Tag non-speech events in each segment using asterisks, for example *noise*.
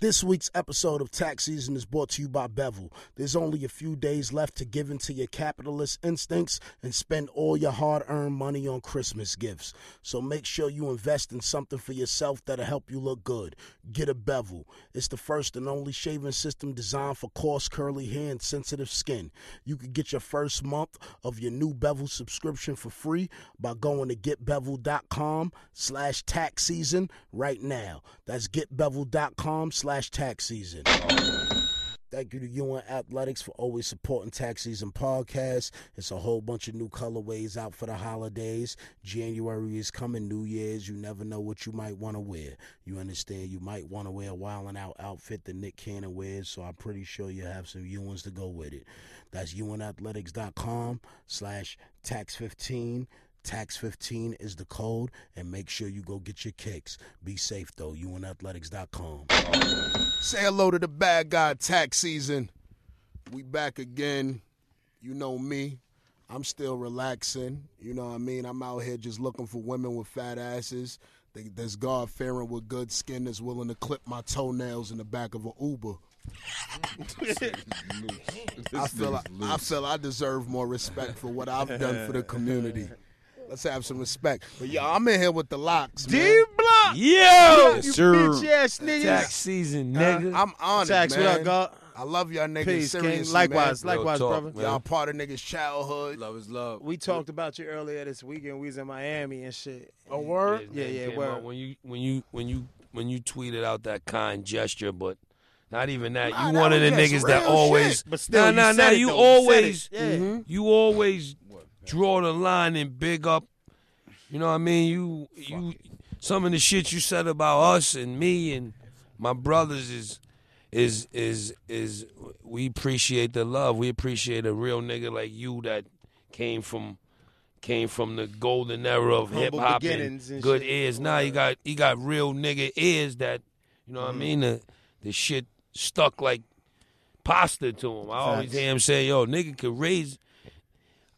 This week's episode of Tax Season is brought to you by Bevel. There's only a few days left to give into your capitalist instincts and spend all your hard earned money on Christmas gifts. So make sure you invest in something for yourself that'll help you look good. Get a Bevel. It's the first and only shaving system designed for coarse, curly hair and sensitive skin. You can get your first month of your new Bevel subscription for free by going to getbevel.com slash tax season right now. That's getbevel.com slash tax season. Thank you to UN Athletics for always supporting Tax Season Podcast. It's a whole bunch of new colorways out for the holidays. January is coming, New Year's. You never know what you might want to wear. You understand? You might want to wear a Wild and Out outfit that Nick Cannon wears, so I'm pretty sure you have some UNs to go with it. That's UNathletics.com slash tax15. Tax 15 is the code, and make sure you go get your kicks. Be safe though. UNathletics.com. Say hello to the bad guy tax season. We back again. You know me. I'm still relaxing. You know what I mean? I'm out here just looking for women with fat asses. There's God fearing with good skin that's willing to clip my toenails in the back of an Uber. *laughs* I feel I, I feel I deserve more respect for what I've done for the community. *laughs* Let's have some respect. But yeah, I'm in here with the LOX. D. Block. Yo, you sir. bitch ass niggas. Tax season, nigga. I'm honored, Tax, man. what up, God? I love y'all niggas. Peace, seriously, King. Likewise, man. Likewise, talk, brother. man. Y'all part of niggas' childhood. love is love. We talked about you earlier this weekend. We was in Miami and shit. A word? Yeah, man, yeah, came word. out When you when you when you when you tweeted out that kind gesture, but not even that. Nah, you that one of the niggas that always. shit. But still, nah, you nah, said nah. it, You though. You said always, it. Yeah. Mhm. you always draw the line and big up. You know what I mean? You you some of the shit you said about us and me and my brothers is is is is we appreciate the love. We appreciate a real nigga like you that came from came from the golden era of hip hop and and good shit. ears. Now you got you got real nigga ears that you know what Mm-hmm. I mean. The the shit stuck like pasta to him. I always Facts. hear him say, "Yo, nigga could raise,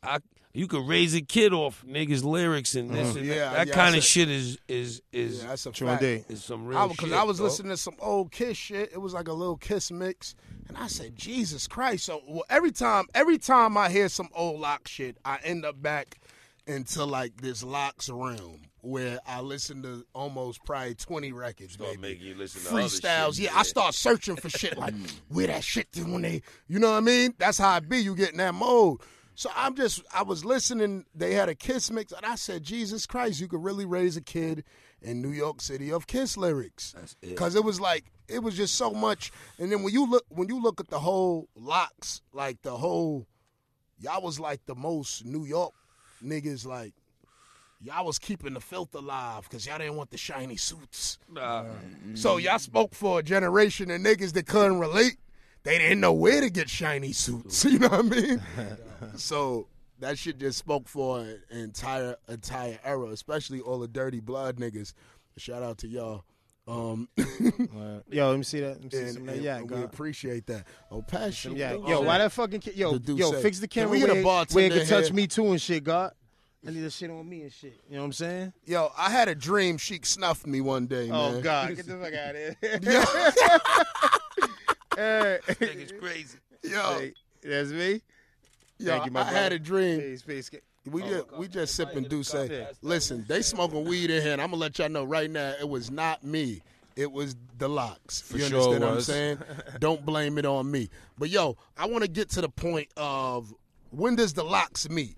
I you could raise a kid off niggas lyrics and this mm-hmm. and Yeah, that. That yeah, kind of shit is is is Yeah, that's a True fact. is some real I, shit. Cause I was dog. listening to some old Kiss shit. It was like a little Kiss mix, and I said, "Jesus Christ!" So well, every time, every time I hear some old Lock shit, I end up back into like this LOX realm where I listen to almost probably twenty records, Start maybe making you listen to freestyles. shit, Yeah, I start searching for shit like *laughs* where that shit did when they, you know what I mean? That's how I be. You get in that mode. So I'm just, I was listening. They had a Kiss mix, and I said, Jesus Christ, you could really raise a kid in New York City of Kiss lyrics, it. because it was like it was just so much. And then when you look, when you look at the whole LOX, like the whole, y'all was like the most New York niggas, like. Y'all was keeping the filth alive because y'all didn't want the shiny suits. Nah, So y'all spoke for a generation of niggas that couldn't relate. They didn't know where to get shiny suits. *laughs* You know what I mean? *laughs* so that shit just spoke for an entire entire era, especially all the dirty blood niggas. Shout out to y'all. Um, *laughs* Yo, let me see that. Let me see and, some and yak, we appreciate that. Oh, pass Some shit. Oh, Yo, why that fucking kid? Yo, yo, said, fix the "Can camera we get a where, bartender where it can touch me too and shit, God. I need that shit on me and shit. You know what I'm saying? Yo, I had a dream. Sheek snuffed me one day, man. Oh God, get the fuck out of here. Hey, niggas crazy. Yo, hey, that's me. yo, Thank you, my I had a dream. Peace, peace. We just we just sipping D'USSÉ. Yeah. Listen, they smoking weed in here, and I'm gonna let y'all know right now, it was not me. It was the LOX. you sure understand what I'm saying? *laughs* Don't blame it on me. But yo, I want to get to the point of when does the LOX meet?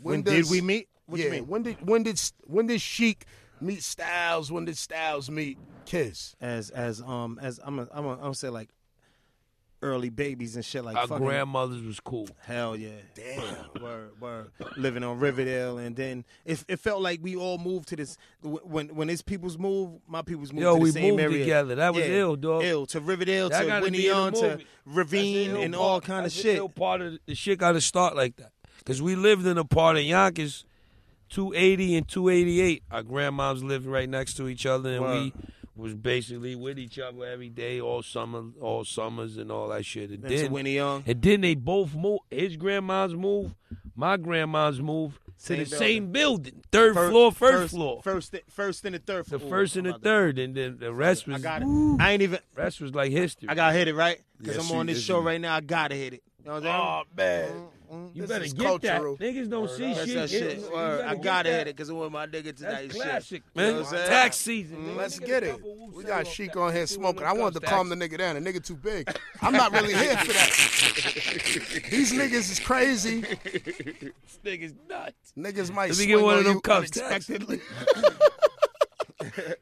When does- did we meet? What yeah. you mean? When did when did when did Sheek meet Styles? When did Styles meet Kiss? As as um as I'm a, I'm a, I'm gonna say like early babies and shit like Our fucking grandmothers was cool. Hell yeah. Damn. Word, word. Living on Riverdale. And then it, it felt like we all moved to this. When when his people's move, my people's moved Yo, to the we same moved area. together. That was Yeah. ill, dog. Ill. To Riverdale, That to gotta Winnie be in the on, to. Ravine, and ill all kind of That's the shit. ill part of the, the shit got to start like that. Because we lived in a part of Yonkers, 280 and 288. Our grandmoms lived right next to each other, and we was basically with each other every day, all summer, all summers, and all that shit. And Then then, Winnie Young. and then they both moved. His grandma's moved. My grandma's moved. to the Same same building, third floor, first, floor, first, first and the third. floor. the floor. first and the third, and then the rest I was got it. I ain't even. rest was like history. I gotta hit it right because Yes, I'm on this show right now. I gotta hit it. You know what I'm saying? Oh man, mm-hmm. Mm, you better get cultural. that. Niggas don't see shit. that shit. You Word. I gotta hit it because it was my nigga tonight. That's shit. classic, You know man. what I'm saying? Tax season. Mm. nigga. Let's Get it. We got off Sheek on here smoking. I them wanted to calm the nigga down. The nigga too big. I'm not really here for that. *laughs* These niggas is crazy. This nigga's nuts. Niggas might Let me get one on of them you cups, unexpectedly. *laughs*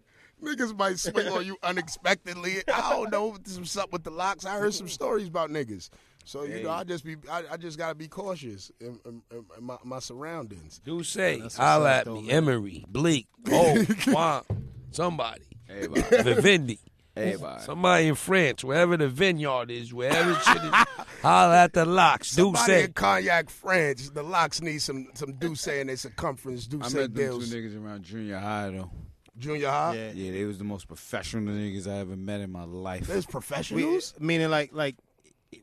niggas might swing on you unexpectedly. I don't know what's up with the LOX. I heard some stories about niggas. So you know, I just be, I, I just gotta be cautious in, in, in my, my surroundings. Do say, what's holla at me. man. Emery, Bleak, oh, *laughs* Juan, somebody. Everybody. *laughs* Vivendi. Everybody. Somebody in France, wherever the vineyard is, wherever shit is, *laughs* holla at the LOX. Do Somebody say. in Cognac, France. The LOX need some some D'USSÉ in their circumference. I D'USSÉ met them two niggas around junior high though. Junior high. Yeah. Yeah, they was the most professional niggas I ever met in my life. There's We, professionals. meaning like like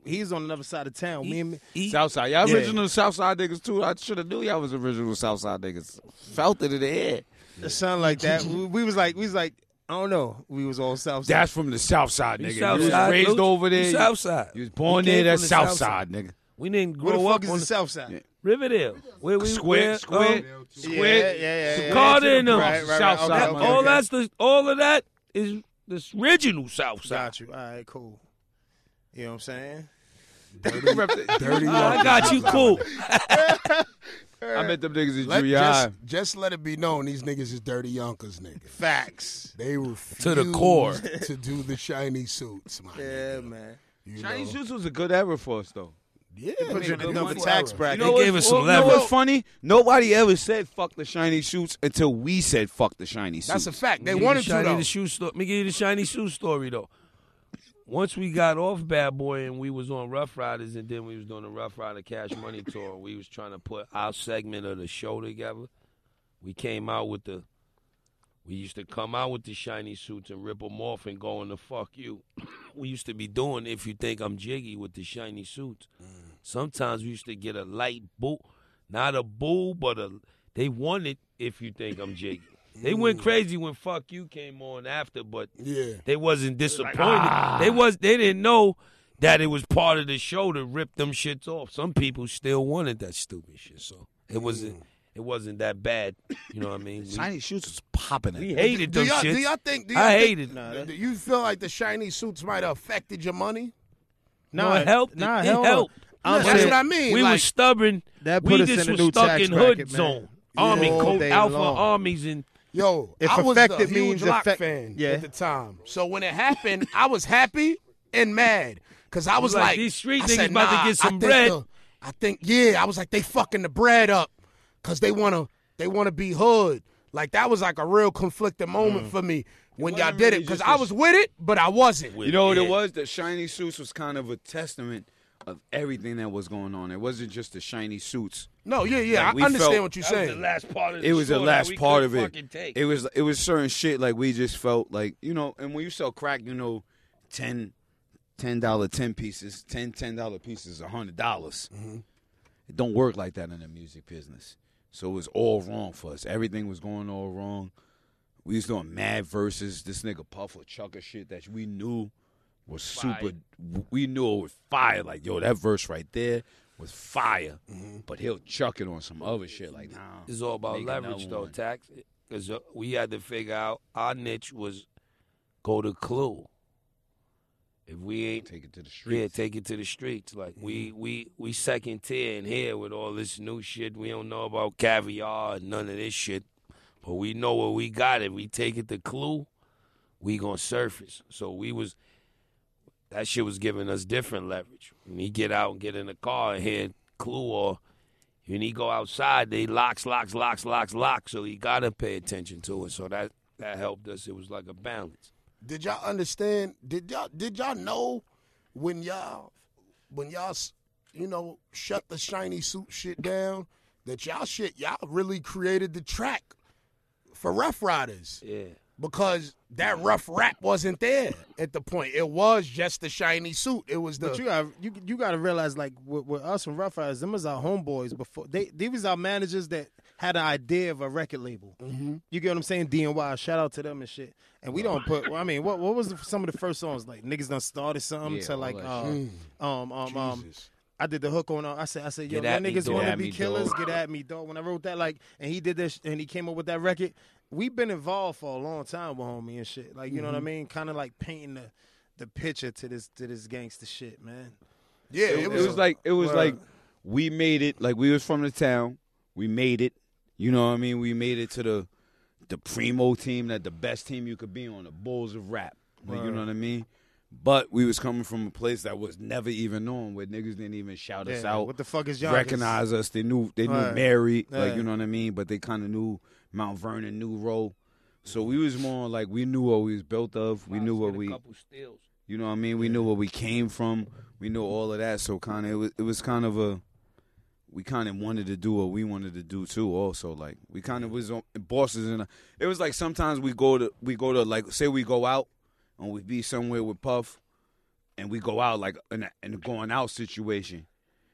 he's on another side of town. Me and me. Eat- Southside, y'all Yeah. original Southside niggas too. I should have knew y'all was original Southside niggas. Felt it in the air. It sound like that. we, we was like we was like I don't know. We was all Southside. That's from the Southside, nigga. South you was Side, raised Luch. over there. You South Side. You was born We there. came That's the South Southside, nigga. We didn't Where grow the up is on the south side? Yeah. Riverdale. Where we Square, where, square, um, square. Yeah, yeah, yeah. yeah. Carter and. Right, right, right. South Okay, side, okay, all that's the all of that is the original South Side. Got you. All right, cool. You know what I'm saying? Dirty. *laughs* Oh, I got you cool. *laughs* I met them niggas in Let, junior just, just let it be known these niggas is dirty Yonkers niggas. Facts. They refuse To the core. to do the shiny suits, my Yeah, nigga. man. You Chinese know? shoes was a good era for us, though. Yeah, Put you in nigga, the number tax bracket. You They gave us some you know what's funny? Nobody ever said fuck the shiny suits until we said fuck the shiny suits. That's a fact. They wanted the to shiny though. the shoe sto- Let me give you the shiny shoe story though. Once we got off Bad Boy and we was on Ruff Ryders and then we was doing the Ruff Ryder Cash Money tour, we was trying to put our segment of the show together. We came out with the. We used to come out with the shiny suits and rip them off and go in the fuck you. *coughs* We used to be doing if you think I'm jiggy with the shiny suits. Mm. Sometimes we used to get a light boo, not a boo, but a. They wanted if you think I'm jiggy. They went mm. crazy when "fuck you" came on after, but Yeah. they wasn't disappointed. Ah. They was they didn't know that it was part of the show to rip them shits off. Some people still wanted that stupid shit, so it wasn't mm. it wasn't that bad. You know what I mean? *coughs* We, shiny suits was popping we it. hated Do them y'all, shits. do y'all think? Do y'all I think, hated. Nah, Do you feel like the shiny suits might have affected your money? no, it helped. Nah, it, it helped. I'm That's saying what I mean. we like, were stubborn. that we put us just in was a new stuck tax in hood bracket, man. zone. Army All code, alpha long. armies, and Yo, If I was a affected huge means Lock affect- fan Yeah. at the time. So when it happened, I was happy and mad because I was like, like, these street I niggas said, about to get some I think bread. the- I think yeah, I was like, they fucking the bread up because they wanna they wanna be hood. Like that was like a real conflicting moment Mm. for me when y'all wasn't did it because I was with it, but I wasn't. You know what Yeah. it was? The shiny suits was kind of a testament of everything that was going on. It wasn't just the shiny suits. No, yeah, yeah, Like, we I understand felt- what you're that was the saying. last part of the It was the last part of it. take. It was it was certain shit like we just felt like you know. And when you sell crack, you know, ten ten dollar ten pieces, ten ten dollar pieces, a hundred dollars. Mm-hmm. It don't work like that in the music business. So it was all wrong for us. Everything was going all wrong. We was doing mad verses. This nigga Puff or Chucker shit that we knew was super. We knew it was fire. Like yo, that verse right there was fire. Mm-hmm. But he'll chuck it on some other shit. Like nah, It's all about leverage, though, one. tax. Because uh, we had to figure out our niche was go to Clue. If we ain't, Take it to the street. yeah, take it to the streets. Like we mm-hmm. we we second tier in here with all this new shit. We don't know about caviar and none of this shit, but we know what we got. If we take it to Clue, we gonna surface. So we was that shit was giving us different leverage. When he get out and get in the car and hear Clue or when he go outside, they LOX, LOX, LOX, LOX, LOX. So he gotta pay attention to it. So that that helped us. It was like a balance. Did y'all understand? Did y'all did y'all know when y'all when y'all you know shut the shiny suit shit down that y'all shit y'all really created the track for Ruff Ryders. Yeah. Because that rough rap wasn't there at the point. It was just the shiny suit. It was the But you got you you got to realize like with, with us and Ruff Ryders, them was our homeboys before they they was our managers that had an idea of a record label. Mm-hmm. You get what I'm saying? DNY, shout out to them and shit. And we don't put. Well, I mean, what what was the, some of the first songs like? Niggas done started something Yeah, to like uh, um um um. Jesus. I did the hook on. Uh, I said, I said, yo, Get y'all at me, niggas want to be killers. dog. Get at me, dog. When I wrote that, like, and he did this, and he came up with that record. We've been involved for a long time with homie and shit. Like, you know what I mm-hmm. mean? Kind of like painting the the picture to this to this gangster shit, man. yeah, it, it was, was, like it was Word. like we made it. Like we was from the town. We made it. You know what I mean? We made it to the the primo team, that the best team you could be on, the Bulls of rap. Like, you know what I mean? But we was coming from a place that was never even known, where niggas didn't even shout us out, What the fuck is Yonkers? recognize us. They knew they knew Right. Mary, like you know what I mean. But they kind of knew Mount Vernon, New Row. So we was more like we knew what we was built of. We knew what we you know what I mean? We knew where we came from. We knew all of that. So kind of it was, it was kind of a we kind of wanted to do what we wanted to do too. Also, like we kind of was on, bosses and it was like sometimes we go to we go to like say we go out and we be somewhere with Puff and we go out like in a, in a going out situation.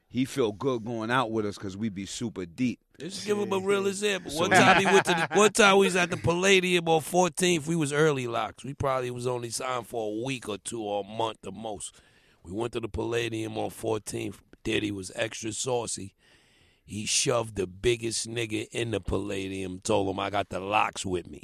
He felt good going out with us because we be super deep. Just give him a real example. One time he went to the, *laughs* one time we was at the Palladium on 14th. We was early LOX. We probably was only signed for a week or two or a month the most. We went to the Palladium on 14th. Diddy was extra saucy. He shoved the biggest nigga in the Palladium. Told him I got the LOX with me.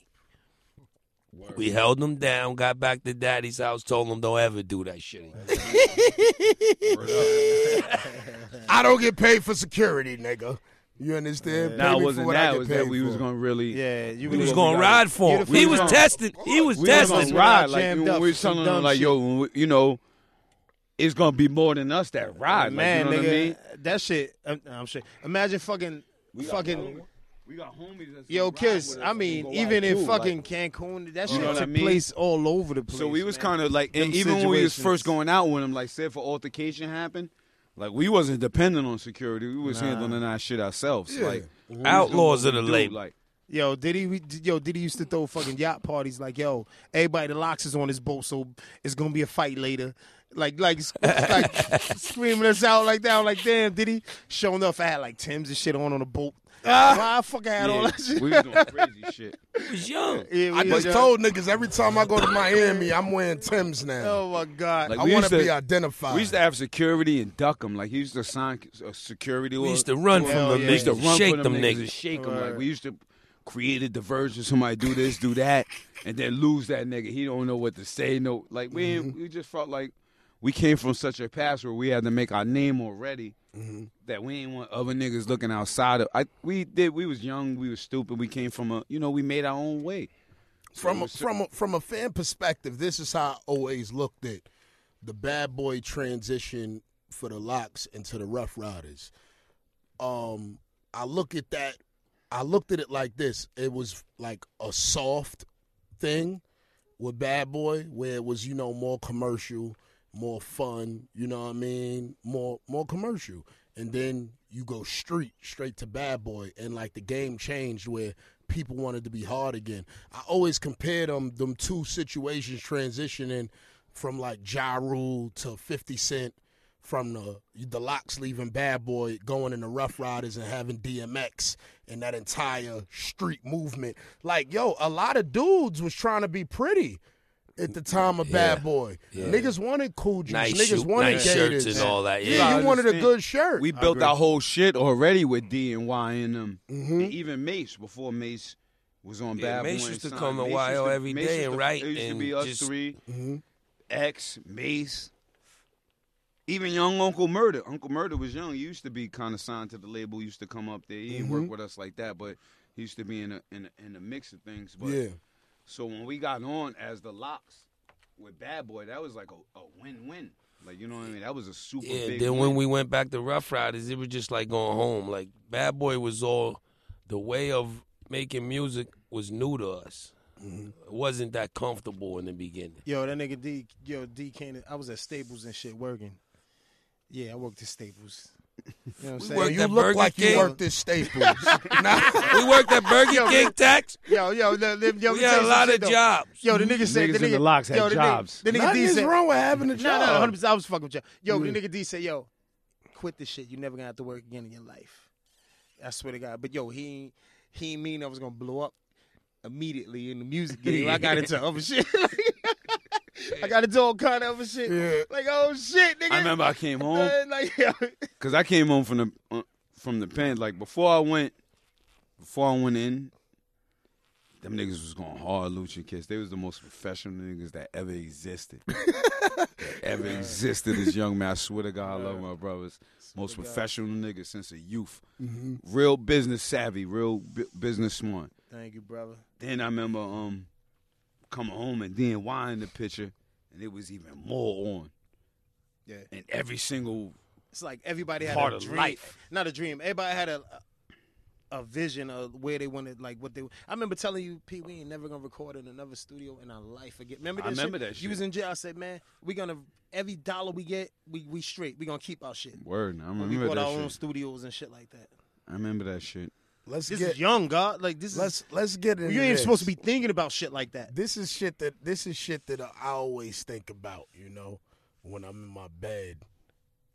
We held him down. Got back to Daddy's house. Told him don't ever do that shit. *laughs* I don't get paid for security, nigga. You understand? Now Pay it wasn't for what I that. was that paid we was gonna really Yeah, you He was was we gonna got- ride for him. He was been- testing. He was we was testing. gonna ride. Like Jammed we was for telling them, like, shit. yo, we- you know, it's gonna be more than us that ride. man, like, you know nigga, what I mean? that shit. I'm, I'm sure. Imagine fucking, we fucking. We got homies that's Yo, gonna ride kids. with I mean, go out even in too, fucking like- Cancun, that You shit know what I took mean? place all over the place. So we was kind of like, and Them even when we was first going out with him, like, said for altercation happened, like we wasn't dependent on security. We was handling that shit ourselves. Yeah. Like Outlaws of the label. Like, Yo, did he? Yo, did he used to throw fucking yacht parties? Like, yo, everybody the LOX is on his boat, so it's gonna be a fight later. Like, like, *laughs* like screaming us out like that. I'm like, damn, did he? Sure enough, I had like Tim's and shit on on the boat. Ah. Why I fucking had all that shit? we was doing crazy *laughs* shit. He was young. Yeah, we I just was- told niggas every time I go to Miami, I'm wearing Tim's now. Oh my god. Like, I we want used to to- be identified. We used to have security and duck them. Like he used to sign a uh, security. We used to run from them yeah. We used to run shake for them niggas, niggas. shake them. Like we used to create a diversion. Somebody do this, do that, and then lose that nigga. He don't know what to say. No, like we ain't- mm-hmm. we just felt like we came from such a past where we had to make our name already. That we ain't want other niggas looking outside of. I we did. We was young. We was stupid. We came from a. You know, we made our own way. from a, from a, from a fan perspective, this is how I always looked at the bad boy transition for the LOX into the Ruff Ryders. Um, I look at that. I looked at it like this. It was like a soft thing with Bad Boy, where it was you know more commercial, more fun. You know what I mean? More more commercial, and then you go street straight to Bad Boy, and like the game changed where people wanted to be hard again. I always compare them them two situations transitioning from like Ja Rule to Fifty Cent from the the LOX leaving Bad Boy going in the Ruff Ryders and having DMX and that entire street movement. Like yo, a lot of dudes was trying to be pretty at the time of Bad Boy. Niggas wanted cool juice. Nice, Niggas shoe- wanted nice shirts and all that. Yeah, Yeah, you wanted a good shirt. We built agree. our whole shit already with D and Y in them. Mm-hmm. And even Mase before Mase was on Yeah, Bad Mase Boy. used to come to Mase YO used to- every Mase day and write It used to and be us just- 3 Mm-hmm. X, Mase. Even young Uncle Murder. Uncle Murder was young. He used to be kind of signed to the label. Used to come up there. He didn't Mm-hmm. work with us like that, but he used to be in a in a, in a mix of things. But yeah. So when we got on as the LOX with Bad Boy, that was like a, a win-win. Like you know what I mean? That was a super Yeah, big. then win. when we went back to Ruff Ryders, it was just like going home. Like Bad Boy was all the way of making music was new to us. Mm-hmm. It wasn't that comfortable in the beginning. Yo, that nigga D, yo D came. I was at Staples and shit working. Yeah, I worked at Staples. You know what I'm saying? worked You look Burger like you worked at Staples. *laughs* nah. We worked at Burger King, Tax. Yo, yo, yo, yo, yo, We tell had a lot of though. jobs. Yo, the nigga said Niggas the in nigga the LOX had yo, the jobs. Nigga, the nigga Nothing D is said, wrong with having a No, job. no, no, 100. I was fucking with you. Yo, the mm. nigga D said, "Yo, quit this shit. You never gonna have to work again in your life." I swear to God. But yo, he he mean I was gonna blow up immediately in the music *laughs* game. I got into other shit. *laughs* I got into all kind of other shit. Yeah. Like oh shit, nigga. I remember I came *laughs* home like because I came home from the uh, from the pen. Like before I went, before I went in, them niggas was going hard, Lucha Kiss. They was the most professional niggas that ever existed. *laughs* that ever existed as young man. I swear to God, I love my brothers. Most professional niggas since a youth. Real business savvy, real bu- business smart. thank you, brother. Then I remember um coming home and then in the picture, and it was even more on. Yeah. And every single It's like everybody had Part a dream. life. Not a dream. Everybody had a a vision of where they wanted, like what they. I remember telling you, Pete, we ain't never gonna record in another studio in our life again. Remember that? I remember shit? that You was in jail. I said, man, we gonna every dollar we get, we we straight. We gonna keep our shit. word. I we remember bought that our shit. own studios and shit like that. I remember that shit. Let's This get is young, God. Like this let's let's get is. into You ain't this. supposed to be thinking about shit like that. This is shit that this is shit that I always think about. You know, when I'm in my bed,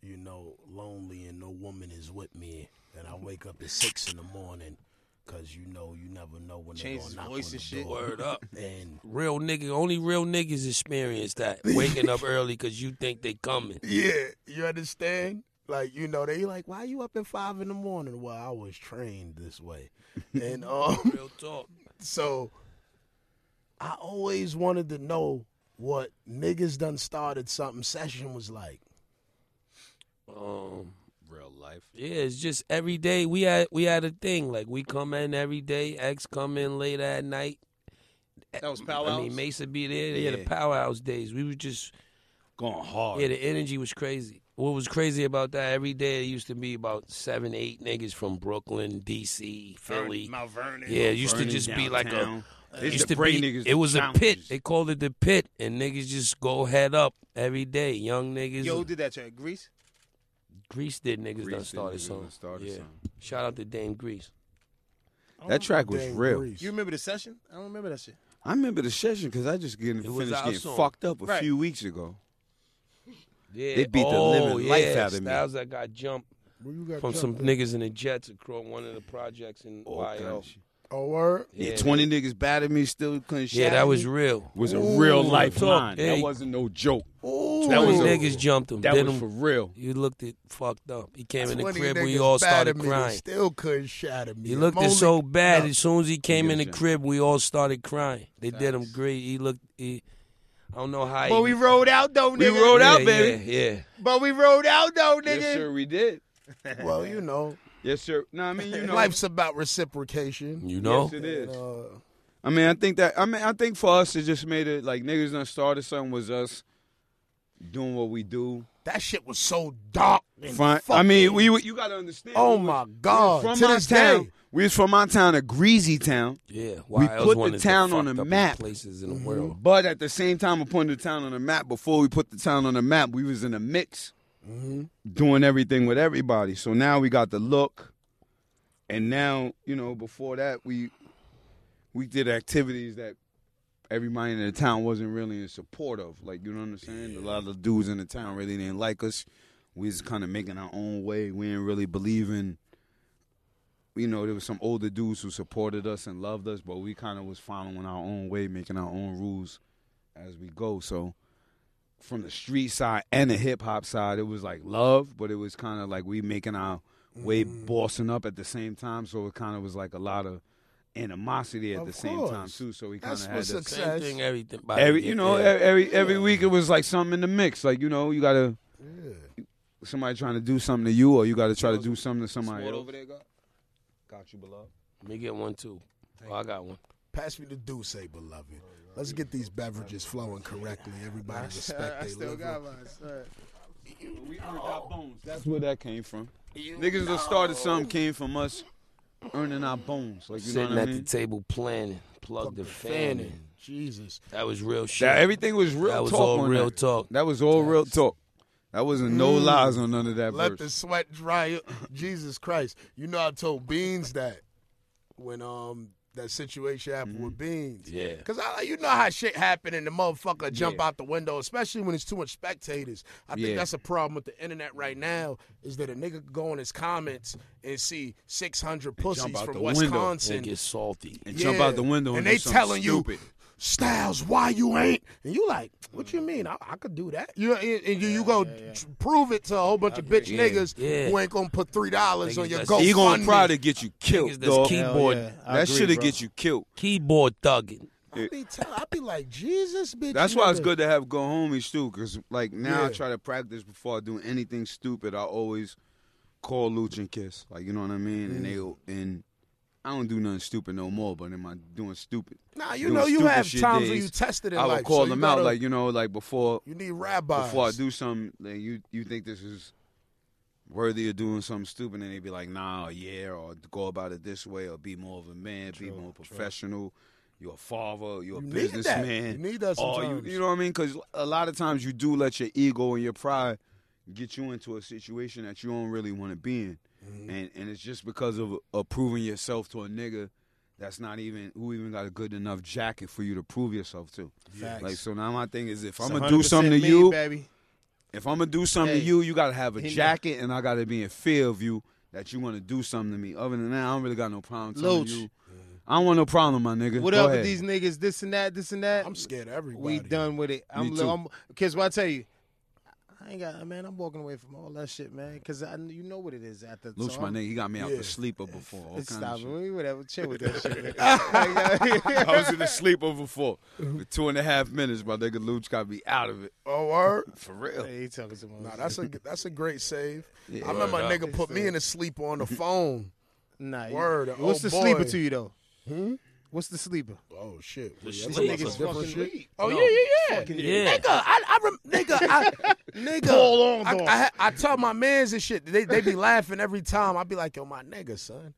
you know, lonely and no woman is with me, and I wake up at six in the morning, cause you know you never know when Change they're gonna knock voice on and the shit. door. Word up. *laughs* And Real nigga, only real niggas experience that. Waking up *laughs* early because you think they coming. yeah, you understand? Like you know, they like, why you up at five in the morning? Well, I was trained this way, and *laughs* um. Real talk. So I always wanted to know what niggas done started something session was like. Um, Real life. yeah, it's just every day we had we had a thing like we come in every day. X come in late at night. That was I powwows. mean, Mesa be there. They had the Yeah. powerhouse days. We were just Going hard. yeah. The energy was crazy. What was crazy about that? Every day it used to be about seven, eight niggas from Brooklyn, D.C., Philly. Mount Vernon. Yeah, it used to Burning just be like a. downtown. They Used used to to be, niggas it was a pit. They called it the pit, and niggas just go head up every day. Young niggas. Yo, who did that track? Grease. Grease did niggas Grease done did started niggas something. done started yeah. something. Shout out to Dame Grease. That oh, track was Dang real. Grease. You remember the session? I don't remember that shit. I remember the session because I just getting It was finished getting song. fucked up a Right. few weeks ago. Yeah. They beat the oh, living yeah. life out of me. Styles that got jumped Where you got from some jumped at? niggas in the Jets across one of the projects in All kind YO. of shit. Oh word. Yeah, twenty niggas battered me, still couldn't Yeah, shatter that was me. real. was a Ooh, real talk. lifeline. Yeah. That wasn't no joke. Ooh. That was Twenty a- niggas jumped him. That was him. for real. You looked it fucked up. He came in the crib. We all started battered me, they crying. Still couldn't shatter me. He I'm looked it only- so bad. No. As soon as he came in the Yes, yeah. crib, we all started crying. They did him great. He looked. He, I don't know how. But he, we rode out though, nigga. We rode out, yeah, baby. Yeah, yeah. But we rode out though, nigga. Yes, sir, we did. *laughs* Well, you know, Yes, sir. No, I mean, you know, life's about reciprocation. You know. Yes, it is. Uh, I mean, I think that. I mean, I think for us, it just made it like niggas done started something was us doing what we do. that shit was so dark. And Front. I mean, we you got to understand. Oh we my was God! from To our this town. day, We was from our town, a greasy town. Yeah, We put the of town on the map. Places in the Mm-hmm. world. But at the same time of putting the town on the map, before we put the town on the map, we was in a mix, Mm-hmm. doing everything with everybody. So now we got the look, and now you know. Before that, we we did activities that everybody in the town wasn't really in support of. Like you know what I'm saying? A lot of the dudes in the town really didn't like us. We was kind of making our own way. We didn't really believe in. You know, there was some older dudes who supported us and loved us, but we kind of was following our own way, making our own rules as we go. So, from the street side and the hip hop side, it was like love, but it was kind of like we making our way bossing up at the same time. So it kind of was like a lot of animosity at Of the same time too. So we kind of had to success- Same thing. Everything. by every you know yeah. every every week it was like something in the mix. Like you know you gotta yeah. somebody trying to do something to you, or you got to try to do something to somebody Sword else. over there, got, got you, beloved. Let me get one too. Oh, I got one. Pass me the D'USSÉ, beloved. Let's get these beverages flowing correctly. Everybody *laughs* respect I their still liver. got mine. Sorry. We earned our bones. That's where that came from. Niggas that started something came from us earning our bones. Like you know Sitting what I at mean? the table planning, plug the fan in. Jesus. That was real shit. That everything was real That was talk. all real that. talk. That was all real talk. That wasn't no lies on none of that Let verse. the sweat dry. Jesus Christ. You know I told Beans that when um that situation happened with Beans. Yeah. Cause I, you know how shit happen and the motherfucker jump Yeah. out the window, especially when it's too much spectators. I think Yeah. that's a problem with the internet right now. Is that a nigga could go in his comments and see six hundred pussies out from the window. Wisconsin And get salty. and jump out the window and, and they telling stupid. you Styles, why you ain't? And you like, what you mean? I, I could do that. You and and you, you go tr- prove it to a whole bunch of bitch Yeah, niggas yeah. who ain't gonna put three dollars on your that's- GoFundMe. He gonna probably get you killed, Niggas dog. Keyboard. yeah, That agree, should have get you killed. Keyboard thugging. I be, tell, I be like, Jesus, bitch. That's why it's good to have go homies too, because like now I try to practice before I do anything stupid. I always call Luch and Kiss, like you know what I mean, and Mm. they and I don't do nothing stupid no more. But am I doing stupid? Nah, you know, you have times when you tested it. I would like, call so them gotta- out, like you know, like before you need rabbis. before I do something, like you you think this is worthy of doing something stupid, and they'd be like, nah, yeah, or go about it this way, or be more of a man, be more professional. You're a father. You're a You need businessman. You need that Or you, you know what I mean? Because a lot of times you do let your ego and your pride get you into a situation that you don't really want to be in, Mm-hmm. and and it's just because of, of proving yourself to a nigga that's not even who even got a good enough jacket for you to prove yourself to. Facts. Like so now my thing is if I'm gonna do something to me, you, baby. if I'm gonna do something Hey, to you, you gotta have a he know- jacket, and I gotta be in fear of you that you want to do something to me. Other than that, I don't really got no problem telling Loach. you. I don't want no problem, my nigga. What Go up ahead. with these niggas? This and that. This and that. I'm scared of everybody. We done with it. I'm, too. I'm Cause what I tell you, I ain't got man. I'm walking away from all that shit, man. Cause I, you know what it is at the Luch, so my I'm- nigga, he got me out Yeah. the sleeper before. All kind Stop of shit. it. Whatever. Chill with that *laughs* shit. *laughs* I was in the *laughs* sleeper before. For two and a half minutes, my nigga Luch got me out of it. Oh, word. For real. Hey, he talking some Nah, that's a that's a great save. Yeah. I remember my nigga put me in a sleeper on the phone. Nah, Word, What's oh the sleeper to you though? Hmm? What's the sleeper? Oh shit. The That's sleeper. a Niggas different fucking shit. weak. Oh No. yeah, yeah, yeah. Yeah. Nigga, I, I rem- nigga, I, *laughs* nigga. Paul on, I, dog. I, I tell my mans and shit. They they be laughing every time. I be like, yo, my nigga, son.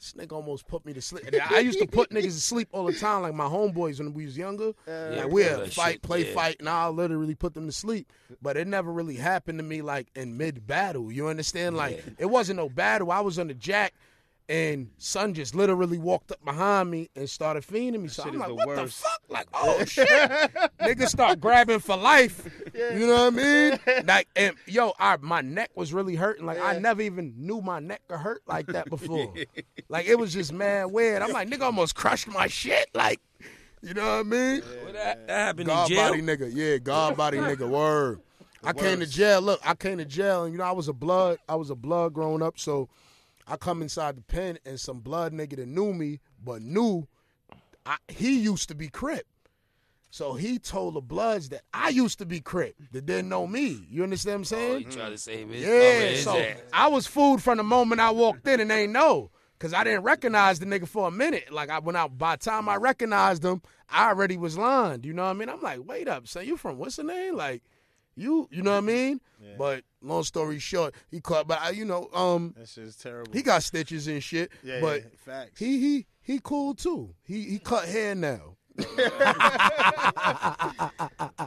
This nigga almost put me to sleep. I used to put niggas to sleep all the time, like my homeboys when we was younger. Yeah, like we'd fight, shit, play yeah. fight, and I'll literally put them to sleep. But it never really happened to me like in mid battle. You understand? Like it wasn't no battle. I was on the jack. And son just literally walked up behind me and started fiending me. So I'm like, the what worst. the fuck? Like, oh shit. *laughs* Niggas start grabbing for life. You know what I mean? *laughs* Like, and yo, I, my neck was really hurting. Like, I never even knew my neck could hurt like that *laughs* before. like, it was just mad weird. I'm like, nigga almost crushed my shit. Like, you know what I mean? Well, that, that happened God in jail. body nigga. Yeah, God body nigga. Word. I came to jail. Look, I came to jail, and you know I was a blood. I was a blood growing up, so I come inside the pen, and some blood nigga that knew me, but knew I, he used to be Crip. So he told the Bloods that I used to be Crip that didn't know me. You understand what I'm oh, saying? Oh, saying? he tried to save his, Yeah, so ass. I was fooled from the moment I walked in and they know. Cause I didn't recognize the nigga for a minute. Like I went out by the time I recognized him, I already was lined. You know what I mean? I'm like, wait up, son, you from what's the name? Like, you you know what I mean? But long story short, he caught but I, you know, um That is terrible. he got stitches and shit. yeah, but yeah, facts. he he he cool too. He he cut hair now.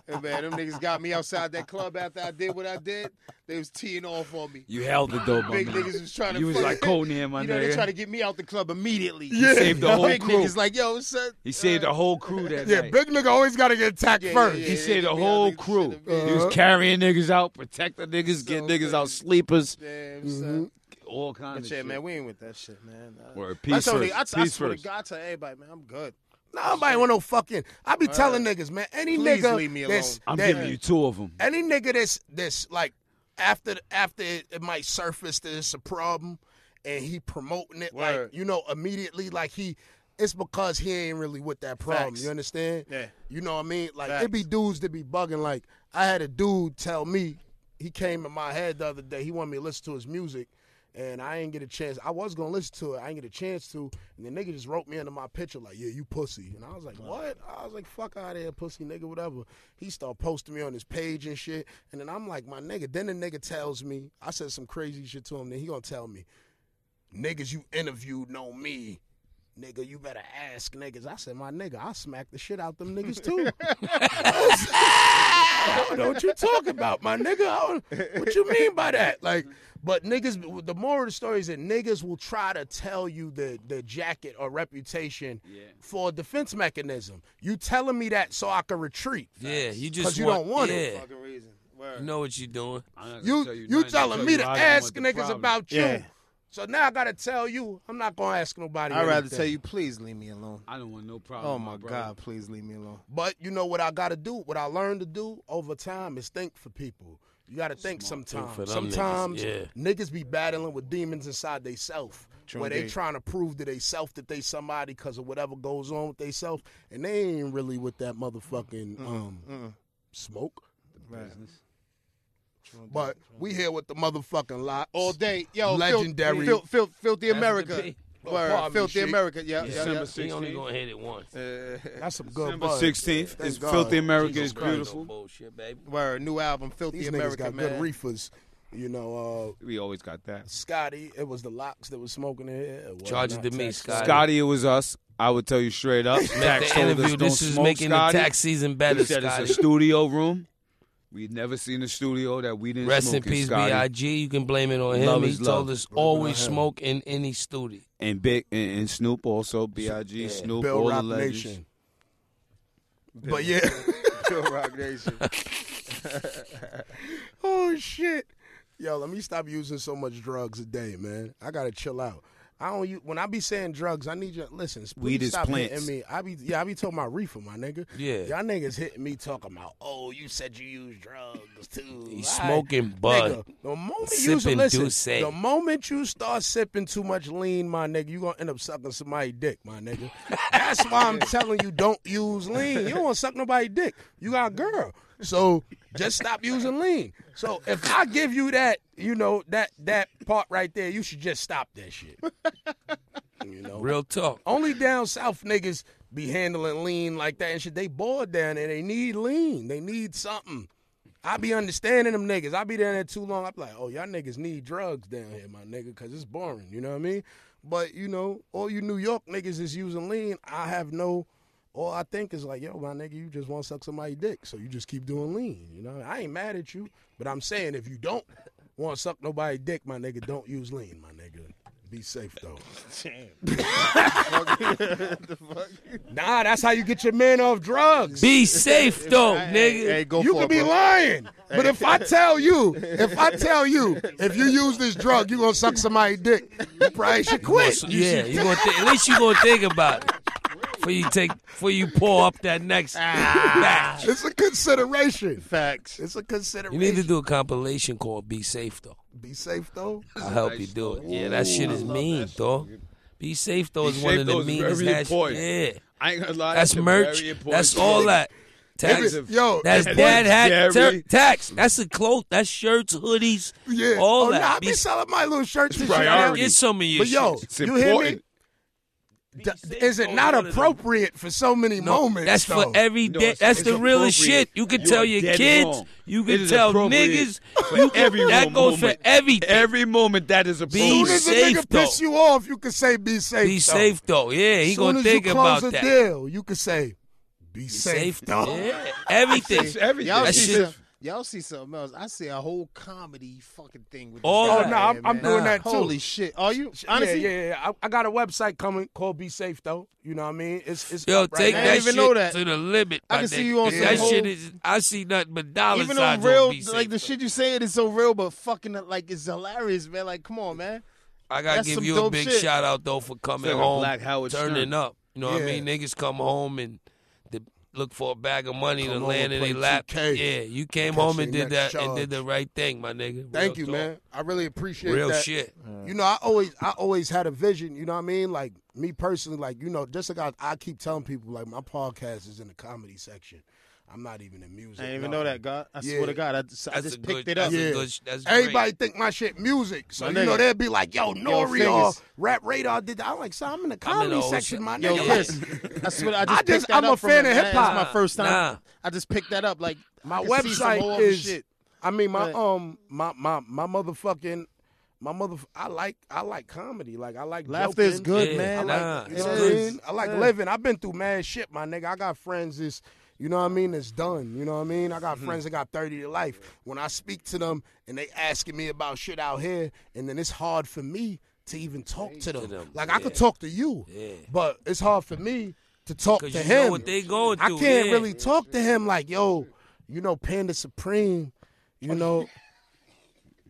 Hey, man, them niggas got me outside that club after I did what I did. They was teeing off on me. You held the dope, Big man. niggas was trying to. You was fuck- like Conan, my You know they nigga. try to get me out the club immediately. Yeah. saved the whole Big crew. niggas like, yo, son. He saved the uh, whole crew that Yeah, night. big nigga always gotta get attacked Yeah, first. yeah, He yeah, saved the whole crew. should've uh-huh. been- He was carrying niggas out, protecting niggas, getting niggas out sleepers, Damn, mm-hmm. son. all kinds But of yeah, shit. man, we ain't with that shit, man. Uh, Word, I peace told first. you, I, I peace swear first. to God, to everybody, man, I'm good. Nobody want no fucking. I be telling niggas, man, any Please nigga leave me that's I'm that- giving you two of them. any nigga that's that's like after after it, it might surface that it's a problem and he promoting it like you know immediately like he it's because he ain't really with that problem. Facts. You understand? Yeah. You know what I mean? Like Facts. it be dudes that be bugging. Like I had a dude tell me he came in my head the other day. He wanted me to listen to his music. And I ain't get a chance. I was gonna listen to it. I ain't get a chance to. And the nigga just wrote me into my picture like, "Yeah, you pussy." And I was like, "What?" I was like, "Fuck out of here, pussy nigga, whatever." He started posting me on his page and shit. And then I'm like, "My nigga." Then the nigga tells me, I said some crazy shit to him. Then he gonna tell me, "Niggas you interviewed know me." Nigga, you better ask niggas. I said, my nigga, I smack the shit out them niggas too. *laughs* I don't know what you talking about, my nigga. I don't- what you mean by that? Like, but niggas, the moral of the story is that niggas will try to tell you the the jacket or reputation for a defense mechanism. You telling me that so I can retreat. Yeah, you just 'Cause you don't want yeah. it. Fucking reason. Word. You know what you're doing. I'm not gonna You you, telling me to you I don't ask niggas problem. about you. Yeah. So now I gotta tell you, I'm not gonna ask nobody. I'd rather tell you, please leave me alone. I don't want no problem. Oh with my. God, please leave me alone. But you know what I gotta do? What I learned to do over time is think for people. You gotta think sometimes. for them sometimes niggas, niggas be battling with demons inside they self. True where they indeed. trying to prove to they self that they somebody because of whatever goes on with they self, and they ain't really with that motherfucking um smoke. But we here with the motherfucking lot All day, yo, Legendary. Fil- fil- filthy That's America. the Word, pardon filthy Sheek. America. Yeah, yeah, December yeah. He only gonna hit it once. Uh, That's some good December buzz. 16th Thank is God. Filthy America Jesus is beautiful. No bullshit, baby. word, new album, Filthy These America, niggas got man. good reefers. You know, uh, We always got that. Scotty, it was the locks that was smoking in here. It Charge it to me, Scotty. Scotty, it was us. I would tell you straight up. Make Tax the told us interview. This is making Scotty. the tax season better, He said Scotty. it's a studio room. We'd never seen a studio that we didn't Rest in smoke in, peace, B.I.G. You can blame it on him. Love he is told us Blame it always smoke in any studio. And Big and, and Snoop also. B.I.G. Yeah. Snoop, Bill all Rock the legends. Nation. But yeah. Bill Rock Nation. *laughs* oh shit. Yo, let me stop using so much drugs a day, man. I gotta chill out. I don't. When I be saying drugs, I need you. Listen, Weed is stop plants. hitting me. I be yeah. I be talking about reefer, my nigga. Yeah. y'all niggas hitting me talking about. Oh, you said you use drugs too. He's right. smoking bud. Nigga, the moment you listen, the moment you start sipping too much lean, my nigga, you gonna end up sucking somebody's dick, my nigga. *laughs* That's why I'm telling you, don't use lean. You don't want to suck nobody's dick. You got a girl, so just stop using lean. So if I give you that, you know that that part right there, you should just stop that shit. You know, Real talk. only down south niggas be handling lean like that and shit. They bored down there. They need lean. They need something. I be understanding them niggas. I be down there too long. I be like, oh, y'all niggas need drugs down here, my nigga, because it's boring. You know what I mean? But, you know, all you New York niggas is using lean. I have no, all I think is like, yo, my nigga, you just want to suck somebody's dick. So you just keep doing lean. You know, I ain't mad at you. But I'm saying if you don't want to suck nobody's dick, my nigga, don't use lean, my nigga. Be safe, though. *laughs* Damn. *laughs* Nah, that's how you get your man off drugs. Be safe though, Hey, nigga. hey, go you for could it, be bro. lying, but if I tell you, *laughs* if I tell you, if you use this drug, you gonna suck somebody's dick, you probably should quit. You yeah, should- you gonna th- at least you gonna think about it before you take before you pour up that next Ah. batch. it's a consideration. Facts. It's a consideration. You need to do a compilation called "Be Safe" though. be safe though. I'll help you do it. Yeah, that shit is mean, though. Be safe though Be is one safe, of the though, is meanest very hash- important. Yeah, I ain't gonna lie. that's a merch. very important That's all thing. that. Tax. If it- yo, That's if dad hat. Jerry. ter- tax. That's a cloak. That's shirts, hoodies. Yeah. All oh, that. Nah, I Be- be selling my little shirts and shit. priority. Get some of your But yo, shit. It's you hear me? important. D- is it not appropriate for so many moments? That's though? for every No, That's the realest shit. You can You tell your kids. wrong. You can tell niggas. for You every can, that goes moment. for everything. Every moment that is Soon appropriate. as a safe, nigga piss you off, you can say be safe. Be though. safe though. Yeah, he Soon gonna as think you close about a that. deal, you can say be, safe, Safe though. Yeah, everything. It's everything. Y'all That shit- some, y'all see something else. I see a whole comedy fucking thing with All that. Oh, guy Oh no, I'm, I'm man. doing that too. Holy shit. Are you? Honestly? yeah, yeah, yeah. I, I got a website coming called Be Safe though. You know what I mean? It's it's Yo, up right take now. I that didn't even shit know that. to the limit. I my can see you on some that whole- shit is. I see nothing but dollar Even though signs real, on Be Safe, like the shit you saying is so real, but fucking like it's hilarious, man. Like, come on, man. I gotta That's give you a big shit. shout out though for coming like a home, Black Howard turning Stern. up. You know what I mean? Niggas come home and they look for a bag of money Come to land in their lap. 2K. Yeah, you came Catch home and did that next and did the right thing, my nigga. Thank Real you, talk. man. I really appreciate it. Real that. shit. You know, I always I always had a vision, you know what I mean? Like me personally, like, you know, just like I, I keep telling people, like my podcast is in the comedy section. I'm not even in music. I didn't even no. know that, God. I Yeah. swear to God, I just, I just a picked good- it up. that's a Yeah. good- that's Everybody great. think my shit music. So, My you know, they'd be like, yo, Nori or. Rap Radar did that. I'm like, so I'm in the I'm in comedy the section, shit. my Yo, nigga. Chris, *laughs* I swear, I just, I just- picked that I'm a up from fan him, of hip-hop. It's my first time. Nah. I just picked that up. Like My I can see some website more of the is shit. I mean my But- um my my my motherfucking my mother I like I like comedy. Like I like Laughter is good, Yeah, man. I nah, like you know what I mean? I like living. I've been through mad shit, my nigga. I got friends that's you know what I mean, it's done. You know what I mean? I got mm-hmm. friends that got 30 to life. When I speak to them and they asking me about shit out here, and then it's hard for me to even talk to them. them, Like I could talk to you, Yeah. but it's hard for me to talk to you him. know what they going I can't yeah. really talk to him like, yo, you know, Panda Supreme, you know.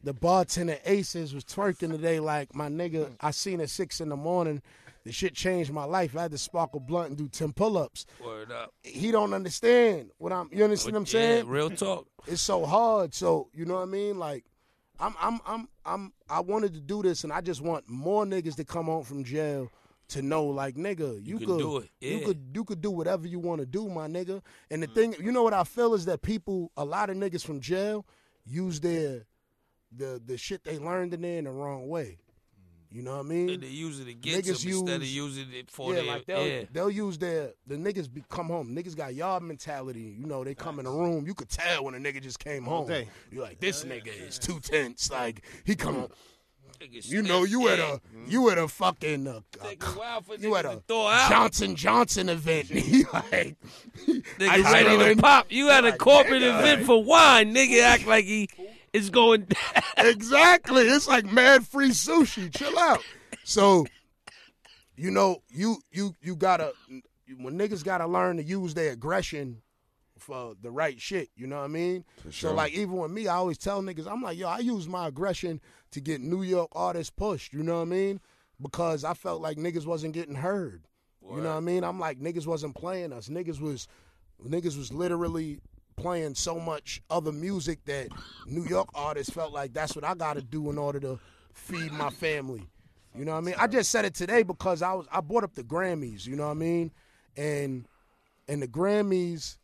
The bartender Aces was twerking today like my nigga. I seen at six in the morning. The shit changed my life. I had to sparkle blunt and do ten pull ups. Word up. He don't understand what I'm. You understand what I'm saying? Yeah, real talk. it's so hard. So you know what I mean? Like, I'm, I'm, I'm, I'm. I wanted to do this, and I just want more niggas to come home from jail to know, like, nigga, you, can could do it. You could, you could do whatever you want to do, my nigga. And the mm. thing, you know what I feel is that people, a lot of niggas from jail, use their, the, the shit they learned in there in the wrong way. You know what I mean? And they use it against Niggas them instead of use- using it for yeah, their like they'll yeah. they'll use their the niggas be come home. Niggas got yard mentality. You know, they come in the room. You could tell when a nigga just came home. day. You're like, this nigga is too tense. Like he come. Niggas You know, you at a you at a fucking uh, Take a you at a. Johnson Johnson event. *laughs* He like Nigga ready to pop. You at a corporate event for wine. Nigga act like he is going. *laughs* exactly. It's like mad free sushi. Chill out. So, you know, you you you gotta when niggas gotta learn to use their aggression for the right shit. You know what I mean? So like even with me, I always tell niggas, I'm like, yo, I use my aggression to get New York artists pushed. You know what I mean? Because I felt like niggas wasn't getting heard. You know what I mean? I'm like niggas wasn't playing us. Niggas was niggas was literally playing so much other music that New York artists felt like that's what I got to do in order to feed my family. You know what I mean? I just said it today because I was I brought up the Grammys. You know what I mean? And and the Grammys,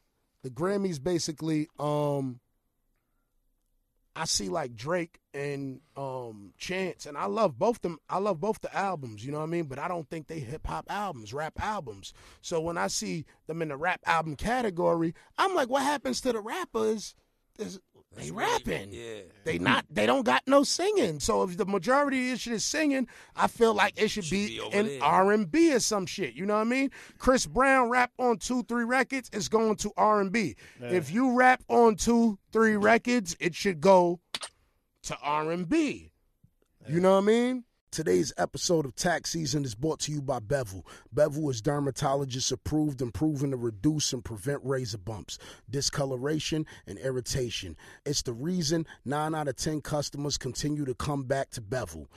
the Grammys basically, um, I see like Drake and um Chance, and I love both them. I love both the albums. You know what I mean? But I don't think they hip hop albums, rap albums. So when I see them in the rap album category, I'm like, what happens to the rappers? There's, they rapping. Yeah. They not. They don't got no singing. So if the majority of this shit is singing, I feel like it should, be, be over in. R and B or some shit. You know what I mean? Chris Brown rap on two, three records. It's going to R and B. If you rap on two, three records, it should go to R and B. You know what I mean? Today's episode of Tax Season is brought to you by Bevel. Bevel is dermatologist approved and proven to reduce and prevent razor bumps, discoloration, and irritation. It's the reason 9 out of 10 customers continue to come back to Bevel.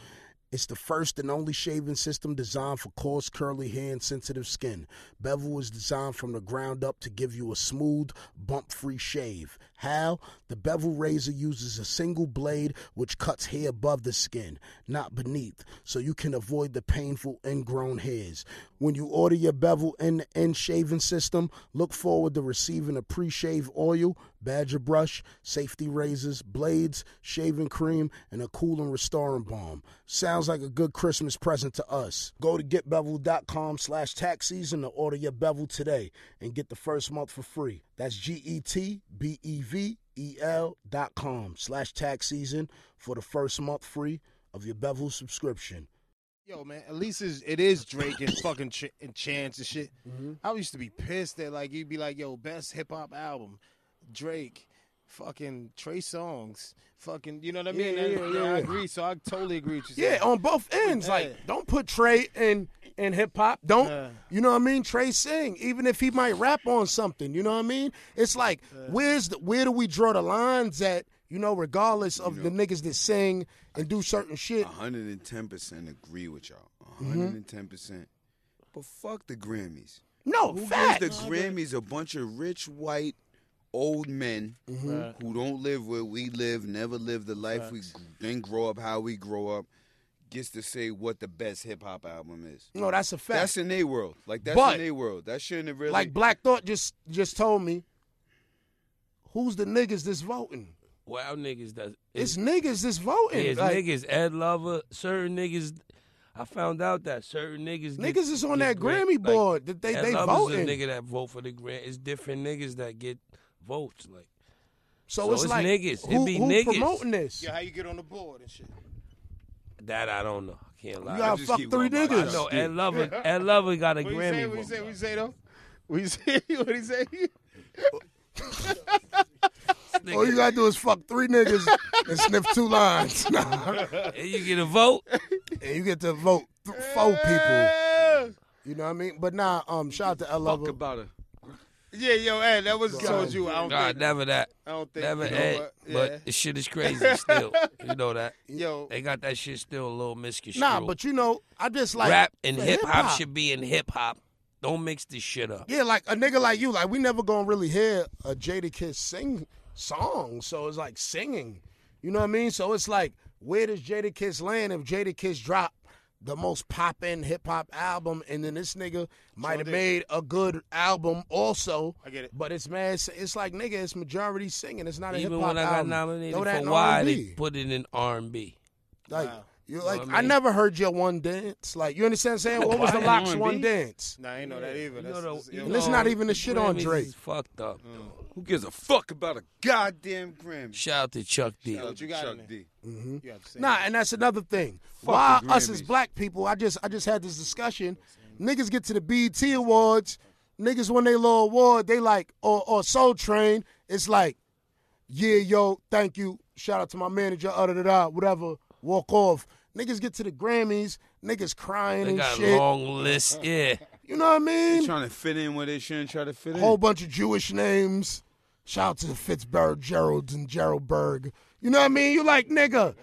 It's the first and only shaving system designed for coarse, curly hair and sensitive skin. Bevel was designed from the ground up to give you a smooth, bump free shave. How? The Bevel razor uses a single blade which cuts hair above the skin, not beneath, so you can avoid the painful ingrown hairs. When you order your Bevel end end shaving system, look forward to receiving a pre shave oil, badger brush, safety razors, blades, shaving cream, and a cool and restoring balm. Sounds like a good Christmas present to us. Go to getbevel.com slash tax season to order your bevel today and get the first month for free. That's E G-E-T-B-E-V-E-L dot com slash tax season for the first month free of your bevel subscription. Yo, man, at least it's, it is Drake and fucking Ch- and Chance and shit. Mm-hmm. I used to be pissed that like you'd be like, yo, best hip hop album, Drake, fucking Trey Songz, fucking, you know what I mean? Yeah, And- yeah, and yeah, I agree. So I totally agree with you. Yeah, on both ends. Yeah. Like, don't put Trey in in hip hop. Don't Yeah. you know what I mean? Trey sing, even if he might rap on something. You know what I mean? It's like, where's the where do we draw the lines at? You know, regardless of the niggas that sing and do certain shit. 110% agree with y'all. Mm-hmm. 110%. percent But fuck the Grammys. No, Who facts. gives the Grammys a bunch of rich white old men Mm-hmm. who don't live where we live, never lived the life we didn't grow up how we grow up, gets to say what the best hip hop album is. no, that's a fact. That's in their world. Like that's But- in their world. That shouldn't have really like Black Thought just just told me. Who's the niggas that's voting? Well, niggas does. It's niggas that's voting. It's Like, niggas. Ed Lover. Certain niggas. I found out that certain niggas. get- Niggas is on that grant- Grammy like, board that they Ed they Lover's voting. a nigga that vote for the grant. It's different niggas that get votes. Like so, so it's, it's like niggas. It Who, be who niggas. promoting this? Yeah, how you get on the board and shit. That, I don't know. I can't lie. You gotta fuck three going by I niggas. know Ed Lover. Ed Lover got a What you Grammy. say? What you say? What you say though? What you *laughs* say? What you say? All you gotta do is fuck three niggas and sniff two lines. *laughs* Nah. And you get a vote. and you get to vote th- four people. You know what I mean? But nah, um, shout out to L Fuck Lover. about it. Yeah, yo, Ed, that was told you. I don't Nah, think. never that. I don't think. Never you know Ed. what? Yeah. But the shit is crazy still. *laughs* you know that. yo, They got that shit still a little misconstrued. Nah, but you know, I just like rap and hip hop hip-hop. should be in hip hop. Don't mix this shit up. Yeah, like a nigga like you, like we never gonna really hear a Jadakiss sing song. So it's like singing. You know what I mean? So it's like, where does Jadakiss land if Jadakiss drop the most poppin' hip hop album and then this nigga might have did. made a good album also. I get it. But it's man, it's, it's like nigga, it's majority singing. It's not a hip Even hop when I got album. nominated that for Why, R&B. they put it in R and B. Like Wow. you Know like what I, I mean? never heard your one dance. Like you understand what I'm saying? What was the Why? locks R&B? one dance? nah, I ain't know that either. You That's, know the- that's- you yo, And it's not even the shit on Drake. fucked up. Mm. Though. Who gives a fuck about a goddamn Grammy? Shout out to Chuck D. What you got Chuck in there? D. you have Nah, and that's another thing. Why us as black people? I just I just had this discussion. Niggas get to the BET Awards. Niggas win their little award. They like or or Soul Train. It's like, yeah, yo, thank you. Shout out to my manager. Uh, da da da. Whatever. Walk off. Niggas get to the Grammys. Niggas crying They and got shit. long list. Yeah. You know what I mean? trying to fit in where they shouldn't try to fit in. A whole bunch of Jewish names. Shout out to the Fitzgerald Geralds and Gerald Berg. You know what I mean? You like, nigga,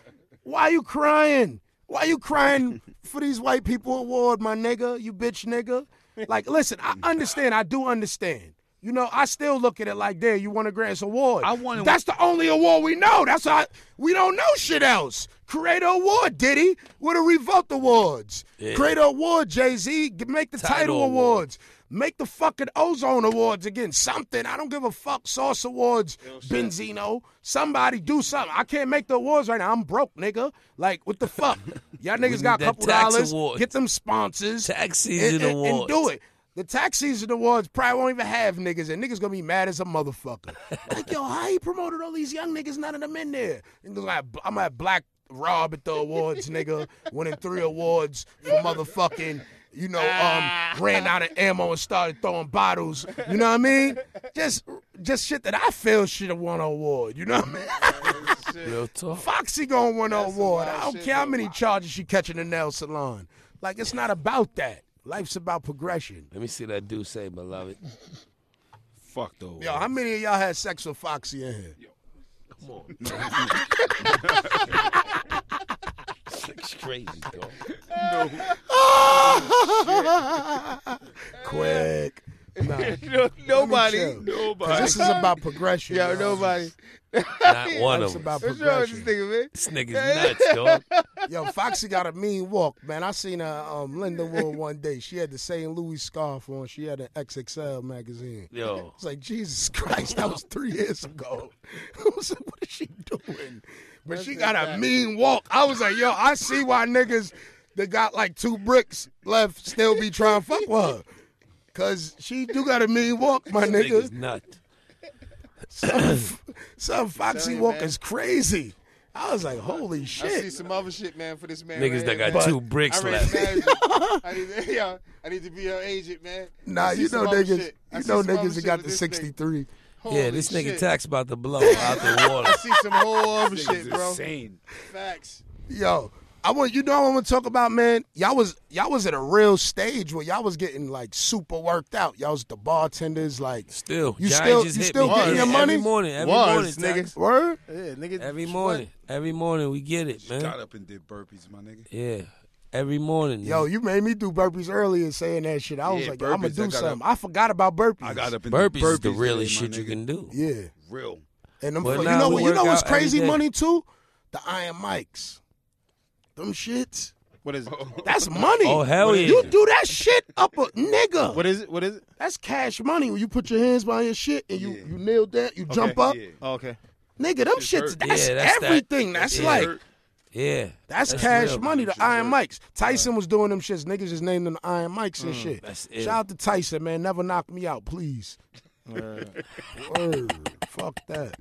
why you crying? Why you crying *laughs* for these white people award, my nigga? You bitch nigga. Like, listen, I understand. I do understand. You know, I still look at it like, there, you won a Grants Award. I wanted- That's the only award we know. That's how we don't know shit else. Creator Award, Diddy. What are Revolt Awards? Yeah. Creator Award, Jay Z. Make the Title title, Award. awards. Make the fucking Ozone Awards again. Something. I don't give a fuck. Source Awards, Benzino. Somebody do something. I can't make the awards right now. I'm broke, nigga. Like, what the fuck? *laughs* Y'all niggas got a couple tax dollars. award. Get them sponsors. Tax season and, and- and do it. The tax season awards probably won't even have niggas, and niggas gonna be mad as a motherfucker. *laughs* like, yo, how he promoted all these young niggas? None of them in there. And they're like, I'm at Black Rob at the awards, nigga, winning three awards for motherfucking, you know, um, ran out of ammo and started throwing bottles. You know what I mean? Just, just shit that I feel should have won an award. You know what I mean? Real talk. Foxy gonna win an award. I don't care how many charges she catching in the nail salon. Like it's not about that. Life's about progression. Let me see that dude say, beloved. Fuck though. Yo, how many of y'all had sex with Foxy in here? Come on. *laughs* It's crazy, dog. *laughs* *laughs* Quick. Nah, *laughs* No- nobody. chill. Nobody. 'Cause this is about progression. Yo, y'all. nobody. *laughs* Not one of them. about What's wrong with this progression. nigga, man? This nigga's nuts, dog. Yo, Foxy got a mean walk, man. I seen her um, Linda Wood one day. She had the St. Louis scarf on. She had an XXL magazine. Yo. It's like, Jesus Christ, that was three years ago. *laughs* I was like, what is she doing? But she got a mean walk. I was like, yo, I see why niggas that got like two bricks left still be trying to fuck with her. Cause she do got a mean walk, my *laughs* Nigga's nigga. nut. Some, *coughs* some Foxy you, walk man. is crazy. I was like, holy shit. I see some other shit, man, for this man. Niggas right that here, got man. two bricks I left. *laughs* I need, to, yo, I need to be your agent, man. Nah, you know niggas, shit. You know niggas that got the this nigga. 63. Yeah, Holy this nigga shit. tax about to blow out the water. *laughs* I see some whole other shit, bro. insane. Facts. Yo, I want you know what I want to talk about, man. Y'all was y'all was at a real stage where y'all was getting like super worked out. Y'all was the bartenders, like Still, You Giant still- you still me. getting your every money? morning. Every Was, morning, nigga. Tax. word. Yeah, nigga. Every what? morning. Every morning we get it, Got man. up and did burpees, my nigga. Yeah. Every morning. Yo, you made me do burpees earlier saying that shit. I was Yeah, like, I'm gonna do I something. up- I forgot about burpees. I got up and burpees, did is the burpees realest today, my shit you can do. Yeah, Real. and them, But you know what? You know what's crazy money too? The iron Mikes. Them shits. What is it? Oh. That's money. Oh, hell yeah. You do that shit up a nigga. What is it? What is it? That's cash money when you put your hands behind your shit and you, Yeah. you nail that, you jump up. Yeah. Oh, okay. Nigga, them Shit shits, hurt. that's, Yeah, that's that. everything. That's Yeah. like, Yeah. that's, That's cash real. money, the Iron hurt. Mics. Tyson was doing them shits. Niggas just named them the Iron Mikes and mm. shit. that's it. Shout out to Tyson, man. Never knock me out, please. Word. Fuck that.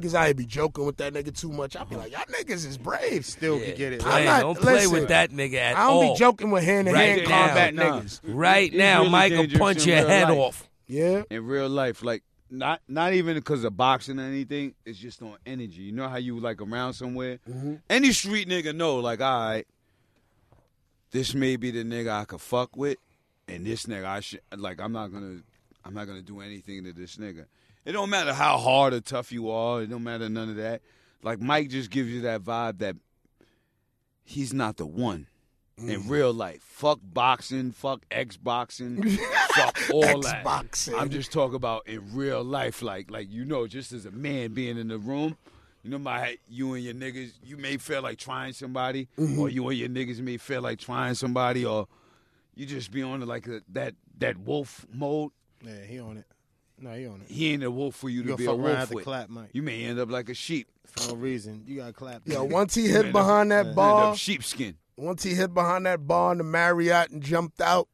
Niggas, I be joking with that nigga too much. I be like, y'all niggas is brave. Still Yeah. can get it. I'm Play- not- don't play listen, with that nigga at I don't all. be joking with hand to hand Right now, combat nah. niggas. Right He's now, really Mike will punch your head life. off. Yeah. In real life, like not not even because of boxing or anything. It's just on energy. You know how you like around somewhere. Mm-hmm. Any street nigga know, like, all right, this may be the nigga I could fuck with, and this nigga I should like. I'm not gonna, I'm not gonna do anything to this nigga. It don't matter how hard or tough you are. It don't matter none of that. Like Mike just gives you that vibe that he's not the one in mm. real life. Fuck boxing, fuck X boxing, *laughs* fuck all that. X-boxing. I'm just talking about in real life, like like you know, just as a man being in the room. You know, my you and your niggas, you may feel like trying somebody, mm-hmm. or you and your niggas may feel like trying somebody, or you just be on it like a, that that wolf mode. Yeah, he on it. No, he on it. He ain't a wolf for you You to gonna be a fuck around wolf at the with. clap, Mike. You may end up like a sheep. For no reason. You gotta clap. Yo, once he hit behind that End bar, up sheepskin. once he hit behind that bar in the Marriott and jumped out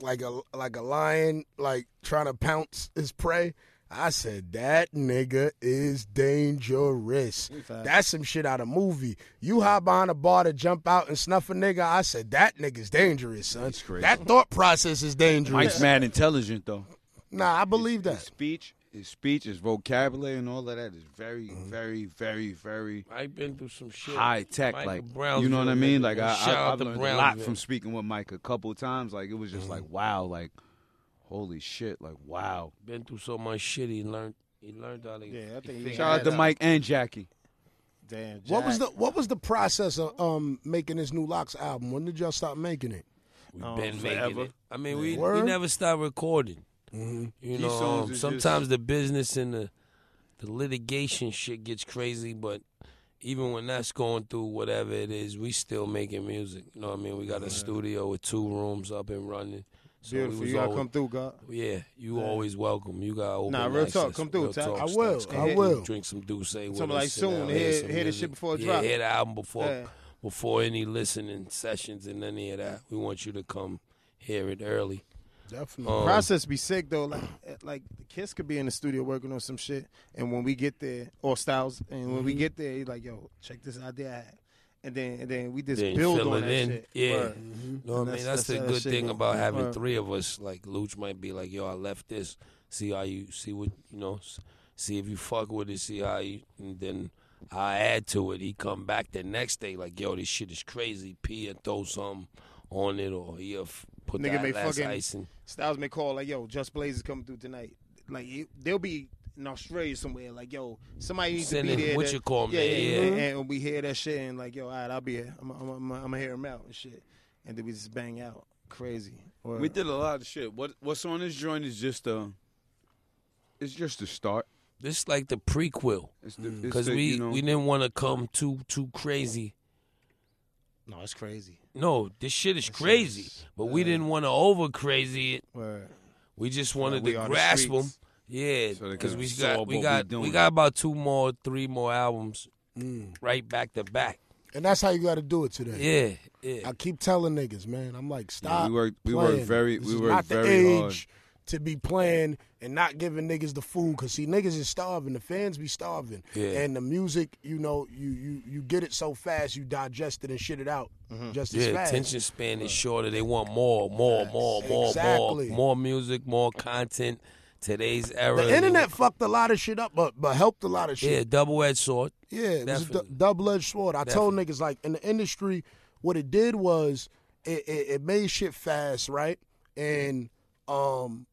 like a like a lion, like trying to pounce his prey. I said that nigga is dangerous. That's some shit out of movie. You hop behind a bar to jump out and snuff a nigga. I said that nigga's dangerous, son. That's crazy. That thought process is dangerous. Mike's mad intelligent though. Nah, I believe His that. speech, his speech, his vocabulary, and all of that is very, Mm-hmm. very, very, very I've been through some shit. high tech. Michael like Brownsville, you know what I mean? Like I, I, I've to learned a lot Brownsville. from speaking with Mike a couple times. Like it was just like wow, like holy shit, like wow. Been through so much shit. He learned. He learned how to. Yeah, I think he Shout out to Mike and Jackie. Damn. What was the what was the process of um making this new LOX album? When did y'all stop making it? We've Oh, been forever. making it. I mean, we, we never stopped recording. Mm-hmm. You know, um, sometimes just- the business and the the litigation shit gets crazy, but even when that's going through whatever it is, we still making music. You know what I mean? We got a studio with two rooms up and running. So Beautiful. You gotta always- come through, God. Yeah, you always welcome. You got open Nah, real access. talk. Come through, talk. I will, Come I will. Drink some D'USSÉ with Something like soon, hear- some hear the shit before it yeah, drop. Hear the album before Yeah. before any listening sessions and any of that. We want you to come hear it early. Definitely. Um, Process be sick though. Like, eh, like Kiss could be in the studio working on some shit, and when we get there, or Styles, and when we Mm-hmm. get there, he's like, "Yo, check this idea," I had." and then and then we just Then build fill on it that in. shit. Yeah. Word. You know what I mean? That's- That's, the that good thing go. about having Word. three of us. Like Luch might be like, "Yo, I left this. See how you see what you know. See if you fuck with it. See how you." And then I add to it. He come back the next day like, "Yo, this shit is crazy." P and throw something on it, or he'll f- put Nigga that may last fucking- icing. Styles may call like, "Yo, Just Blaze is coming through tonight." Like it- they'll be in Australia somewhere. Like, "Yo, somebody needs Send to be in there." what to- you call yeah, there, yeah, yeah. And, and we hear that shit and like, "Yo, all right, I'll be here. I'm, I'm, I'm, I'm gonna hear him out and shit." And then we just bang out crazy. Word. We did a lot of shit. What what's on this joint is just a. It's just a start. This like the prequel It's the, it's because the, we you know, we didn't want to come too too crazy. No, it's crazy. No, this shit is crazy, but we didn't want to over crazy it. Word. We just wanted we to are the grasp them. Yeah, because can we got we what we got we got about two more, three more albums Mm. right back to back. And that's how you got to do it today. Yeah, yeah. I keep telling niggas, man. I'm like, stop. we work- we work playing. very- This we is work not very the hard. To be playing and not giving niggas the food. Cause see, niggas is starving. The fans be starving. Yeah. And the music, you know, you you you get it so fast, you digest it and shit it out just as Yeah, fast. attention span is shorter. They want more, more, more, more, Exactly. more, more music, more content. Today's era. The internet fucked a lot of shit up, but but helped a lot of shit yeah, double edged sword. Yeah, it was a Definitely. double edged sword. I told niggas like in the industry, what it did was it, it, it made shit fast, right? And um,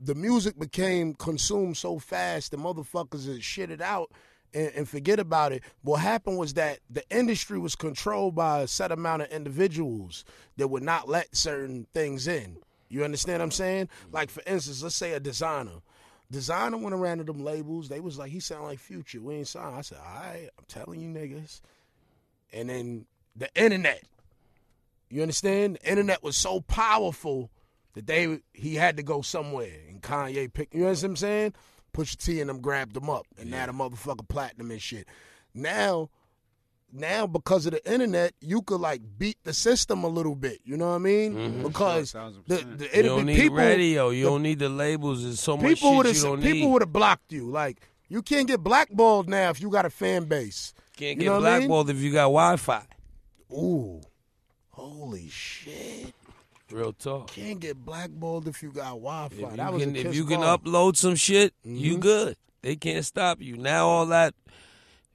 the music became consumed so fast, the motherfuckers had shit it out and, and forget about it. What happened was that the industry was controlled by a set amount of individuals that would not let certain things in. You understand what I'm saying? Like for instance, let's say a Desiigner. Desiigner went around to them labels. They was like, he sound like Future. We ain't signed. I said, all right, I'm telling you niggas. And then the internet. You understand? The internet was so powerful that they he had to go somewhere. And Kanye picked. You know what I'm saying? Pusha T and them grabbed him up, and now the motherfucker platinum and shit. Now, now because of the internet, you could like beat the system a little bit. You know what I mean? Mm-hmm. Because Sure, thousand the, percent. the You it'll don't be need people. radio. You the- don't need the labels. There's so much people would shit have you don't people need. would have blocked you. Like you can't get blackballed now if you got a fan base. Can't You get know what I mean? blackballed if you got Wi-Fi. Ooh, holy shit! Real talk. Can't get blackballed if you got Wi-Fi. If you that was can, if you can upload some shit, you Mhm. good. They can't stop you. Now all that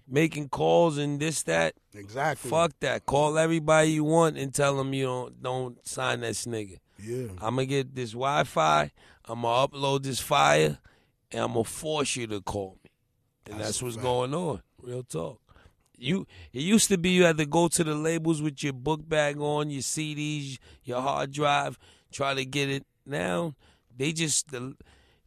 making calls and this that, exactly. fuck that. Call everybody you want and tell them you don't don't sign this nigga. Yeah. I'm gonna get this Wi-Fi. I'm gonna upload this fire, and I'm gonna force you to call me. And That's that's, what's fact. going on. Real talk. You it used to be you had to go to the labels with your book bag on, your CDs, your hard drive, try to get it. Now they just the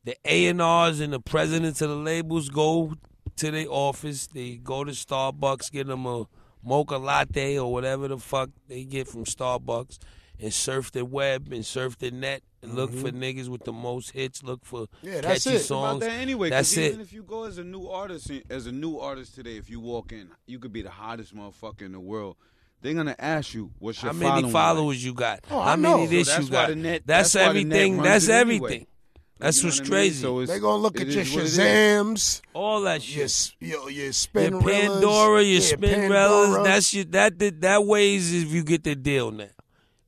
the A and R's and the presidents of the labels go to their office. They go to Starbucks, get them a mocha latte or whatever the fuck they get from Starbucks, and surf the web and surf the net and look for niggas with the most hits. Look for Mm-hmm. Yeah, that's catchy it. It's about songs. that anyway. 'cause That's even it. if you go as a new artist, as a new artist today, if you walk in, you could be the hottest motherfucker in the world. They're gonna ask you what's your How many following followers you got? Oh, How many know. this So that's you why got? the net- that's, that's why the net everything. runs That's it anyway. everything. That's You know what's what I mean? crazy. So it's, They gonna look at your what it is. Shazams, All that shit. s- your your spin Your Pandora, your yeah, Spinrellas, that's your that that, that ways if you get the deal now.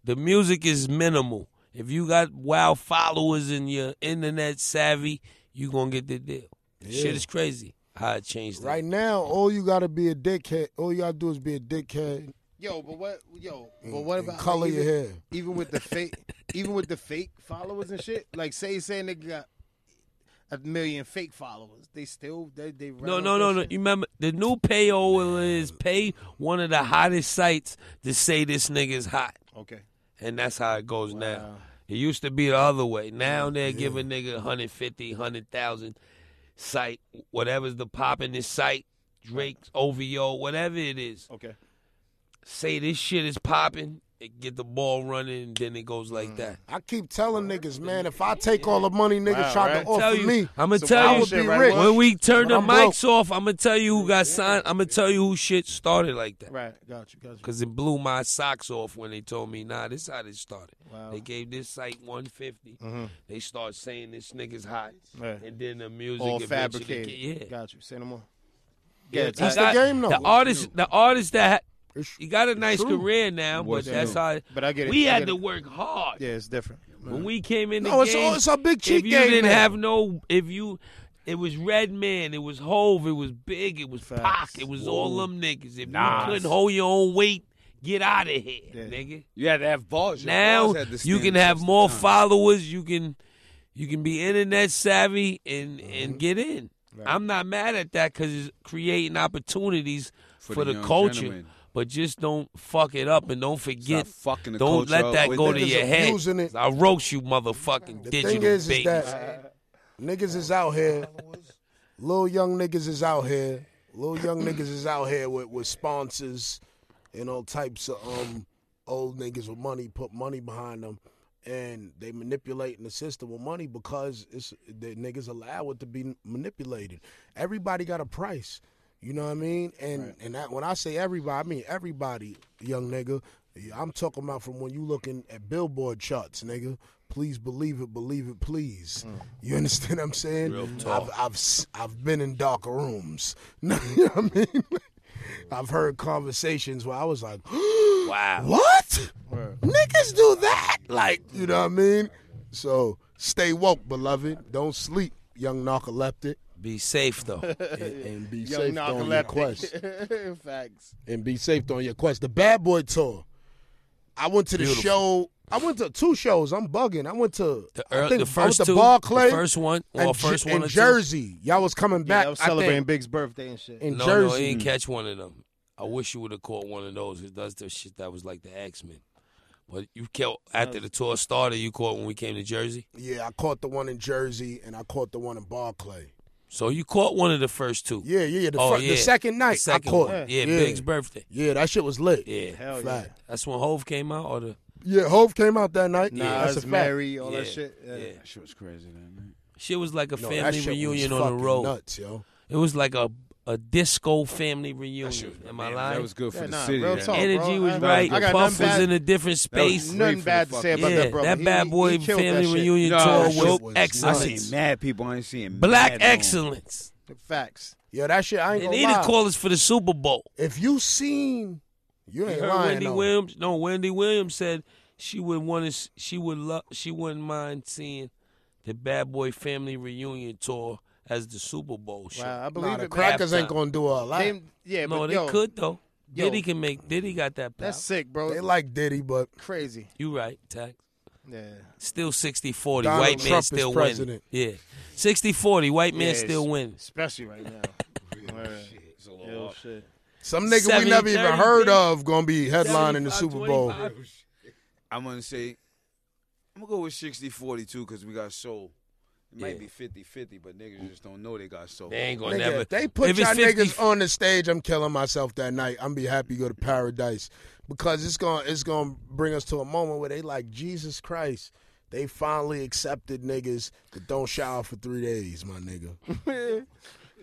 The music is minimal. If you got wow followers and you're internet savvy, you gonna get the deal. Yeah. Shit is crazy. How it changed. Right now, all you gotta be a dickhead. All you gotta do is be a dickhead. Yo, but what? Yo, but what about color like, your even, hair? Even with the fake, even with the fake followers and shit. Like, say, say nigga got a million fake followers, they still they they. run No, no, that no, no. shit? You remember the new payola is pay one of the hottest sites to say this nigga's hot, Okay. And that's how it goes now. It used to be the other way. Now they're giving nigga 150, 100,000 site, whatever's the pop in this site, Drake's OVO, whatever it is. Okay. Say this shit is popping, it get the ball running, and then it goes Mm. like that. I keep telling niggas, man, if I take all the money niggas Wow, tried right? to offer Tell you, me, I'm gonna So tell you, would shit be right rich. when we turn But the I'm broke. mics off, I'm gonna tell you who got signed. I'm gonna tell you who shit started like that. Right. Got you. Got you. Cause it blew my socks off when they told me, nah, this how this started. Wow. They gave this site 150. Mhm. They start saying this nigga's hot, Right. and then the music All eventually fabricated. get- Yeah, Got you. Say no more. yeah. Yeah, That's the game, though. The artist, the artist that ha- It's- he got a nice true. career now, but What's that's new? how But I get it. we I had get to it. work hard. Yeah, it's different. When we came in the no, it's game, all it's a big cheat if you game. didn't now. have no, if you, it was Redman, it was Hove, it was Big, it was Facts. Pac, it was all them niggas. If Nas. you couldn't hold your own weight, get out of here, Yeah. nigga. You had to have balls. Your Now bars had to you can have more time. followers. You can you can be internet savvy and Mm-hmm. and get in. I'm not mad at that because it's creating opportunities for, For the the, culture. gentleman. But just don't fuck it up and don't forget. Fucking the don't let that go to your head. it. I'll roast you, motherfucking The digital thing is, is that niggas is out here. Little young niggas is out here. Little young niggas is out here with, with sponsors and all types of um old niggas with money, put money behind them, and they manipulating the system with money because it's the niggas allow it to be manipulated. Everybody got a price. You know what I mean? And and that, when I say everybody, I mean everybody, young nigga. I'm talking about from when you looking at Billboard charts, nigga. Please believe it, believe it, please. Hmm. You understand what I'm saying? Real I've talk. I've s- I've been in darker rooms. *laughs* you know what I mean? I've heard conversations where I was like, *gasps* wow. "What? Word. Niggas do that?" Like, you know what I mean? So stay woke, beloved. Don't sleep, young narcoleptic, Be safe though. *laughs* and, and be Young safe on your quest. *laughs* Facts. and be safe on your quest. The Bad Boy tour. I went to the Beautiful. show. I went to two shows. I'm bugging. I went to The, I think the I went first to two, Barclay the first one, or and first one in or two? Jersey. Y'all was coming Yeah, back. I was I celebrating think, Big's birthday and shit. in No, no, Jersey. he didn't catch one of them. I wish you would have caught one of those. It does the shit that was like the X Men. But you caught after the tour started. You caught when we came to Jersey. yeah, I caught the one in Jersey and I caught the one in Barclay. So you caught one of the first two. Yeah, yeah, yeah. The, Oh, fir- yeah. the second night The second I caught. one. Yeah, yeah, Big's birthday. Yeah, that shit was lit. Yeah, Hell yeah. That's when Hove came out. Or the Yeah, Hove came out that night. Nas, yeah, that's a fact. Mary, all Yeah, that shit. Yeah. yeah. That shit was crazy, that night. shit was like a No, family reunion on the road. Nuts, yo. It was like a a disco family reunion. shit was- Am I lying? That was good for Yeah, the nah, city. real talk. Energy bro. was I- right. I got Puff was bad- in a different space. Nothing bad to say about yeah, that, brother. that He- bad boy killed that family reunion No, tour that was shit was I seen mad people. I ain't seeing Black mad no more. excellence. Facts. Yo, that shit, I ain't They gonna need to call us for the Super Bowl. if you seen, you You ain't heard lying Wendy though. Williams? No, Wendy Williams said she would want to. She would love. She wouldn't mind seeing the Bad Boy Family reunion tour as the Super Bowl show. Wow, I Nah, believe the it. man. crackers ain't gonna do a that. They- yeah, no, but they yo, could though. yo. Diddy can make. Diddy got that. Power. That's sick, bro. They like Diddy, but crazy. you right, Tax. Yeah. Still 60-40. Donald White man Trump is still winning. Yeah, 60-40. White man still it's- winning. Especially right now. *laughs* Word. It's a little Yo, shit. some nigga we 70, never even heard P. of gonna be headlining the 75, Super Bowl. I'm gonna say I'm gonna go with 60-40 too because we got soul. It might be 50-50, but niggas just don't know they got soul. They ain't gonna Nigga, never. if they put if y'all 50 niggas on the stage, I'm killing myself that night. I'm be happy to go to paradise because it's gonna it's gonna bring us to a moment where they like Jesus Christ. They finally accepted niggas that don't shower for three days, my nigga. *laughs*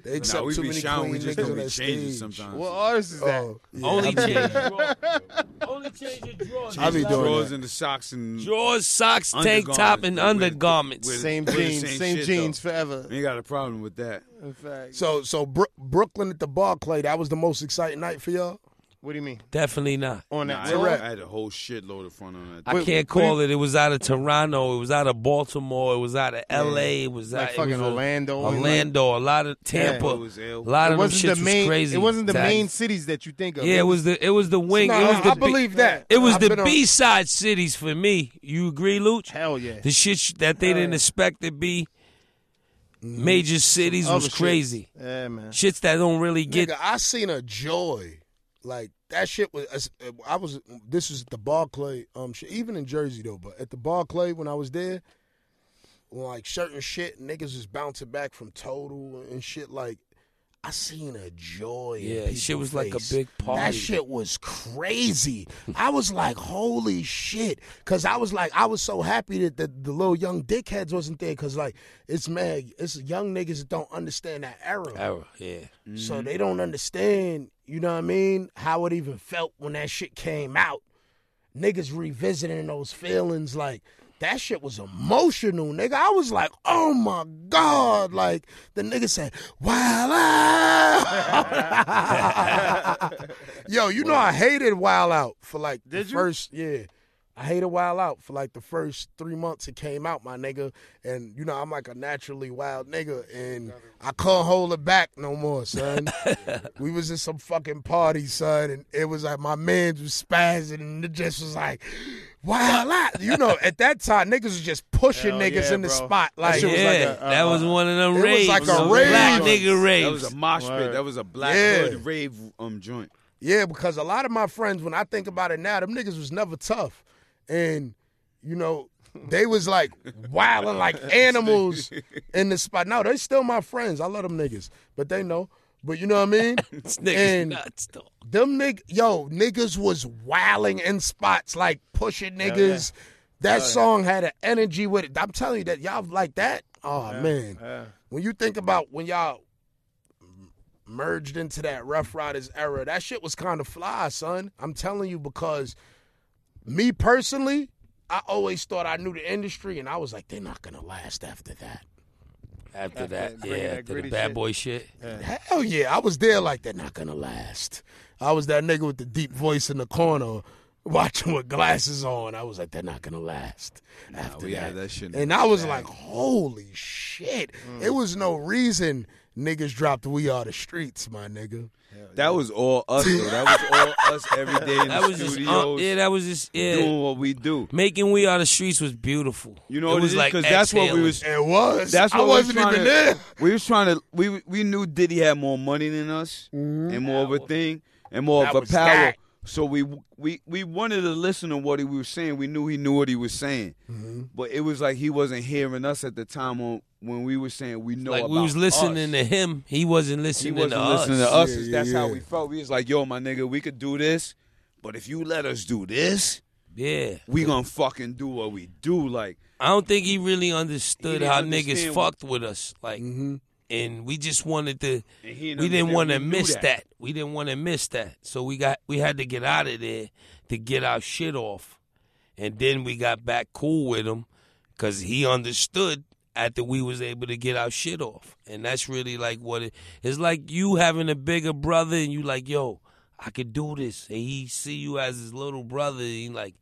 They accept Nah, we too be many showering, we clean just niggas don't on that stage. sometimes. What artist is that? Oh, yeah, Only change doing your that. drawers. *laughs* Only change your drawers. I be doing drawers that. and the socks and Drawers, socks, tank top, and undergarments. with- Same We're the jeans, same same, shit, jeans though. forever. We ain't got a problem with that. In fact. So so Bro- Brooklyn at the Barclay, that was the most exciting night for y'all. What do you mean? Definitely not. On Nah, that I, tour? I had a whole shitload of fun on that. I Wait, can't what do call it. It was out of Toronto. It was out of Baltimore. It was out of L.A. It was Like out, fucking it was a- Orlando and Orlando. a lot of Tampa. It was ill. A lot It of them wasn't shits the main. was crazy. It wasn't the Tax. main cities that you think of. Yeah, it was the it was the wing. No, it was the I B- believe that. It was I've the on- B side cities for me. You agree, Luch? Hell yeah. The shit sh- that they didn't expect to be mm-hmm. major cities Other was shit. crazy. Yeah, man. Shits that don't really get. Nigga, I seen a joy. Like that shit was. I was. This was at the Barclay. Um, shit, even in Jersey though, but at the Barclay when I was there, when like certain shit, niggas was bouncing back from total and shit. Like I seen a joy. in Yeah, people's shit was like a big party. That shit was crazy. I was like, holy shit. Cause I was like, I was so happy that the, the little young dickheads wasn't there. Cause like, it's mad, it's young niggas that don't understand that era. Era, yeah. So they don't understand, you know what I mean, how it even felt when that shit came out. Niggas revisiting those feelings, like that shit was emotional, nigga. I was like, oh my God. Like the nigga said, Wild Out. *laughs* Yo, you know I hated Wild Out for like the you? first yeah. I hated Wild Out for like the first three months it came out, my nigga. And you know, I'm like a naturally wild nigga and I can't hold it back no more, son. *laughs* we was in some fucking party, son, and it was like my man was spazzing and it just was like Wild Out. You know, at that time niggas was just pushing Hell niggas yeah, in the bro. spot. That Like shit was yeah, like a, uh, that was one of them it was raves. like a Those rave Black nigga raves. That was a mosh pit. That was a black Yeah. hood rave um joint. Yeah, because a lot of my friends, when I think about it now, them niggas was never tough. And, you know, they was like wilding like *laughs* animals in the spot. No, they still my friends. I love them niggas. But they know. But you know what I mean? *laughs* This nigga's and nuts, though. them nig yo, niggas was wilding in spots, like pushing niggas. That song had an energy with it. I'm telling you that y'all like that. Oh man. Yeah. When you think about when y'all merged into that Ruff Ryders era, that shit was kind of fly, son. I'm telling you because me personally, I always thought I knew the industry, and I was like, they're not gonna last after that. After After that, yeah, that after the bad shit. boy shit. Hell yeah, I was there like they're not gonna last. I was that nigga with the deep voice in the corner. *laughs* Watching with glasses on, I was like, "They're not gonna last." after we that, had that shit and I was bag. like, "Holy shit!" It mm. was no reason niggas dropped "We Are the Streets," my nigga. That was all us though. That was all us every day in *laughs* That the was just, studios uh, yeah, that was just, yeah. doing what we do. Making We Are the Streets was beautiful. You know it what was it is? like Because that's what we exhaling. was. It was. That's what I we was wasn't trying even to, there. We was trying to. We we knew Diddy had more money than us and more of a thing and more That of a power. that. So we we we wanted to listen to what he was saying. We knew he knew what he was saying, Mm-hmm. but it was like he wasn't hearing us at the time on, when we were saying we know Like about we was listening us. to him. He wasn't listening. He listening wasn't to us. listening to us. Yeah, yeah, That's how we felt. We was like, "Yo, my nigga, we could do this, but if you let us do this, Yeah. we gonna fucking do what we do." Like, I don't think he really understood He how understand niggas fucked with us. Like, Mm-hmm. And we just wanted to. And he didn't We didn't want to miss that. that. We didn't want to miss that. So we got we had to get out of there to get our shit off, and then we got back cool with him because he understood after we was able to get our shit off, and that's really like what it. It's like you having a bigger brother, and you like, yo, I could do this, and he see you as his little brother, and he like.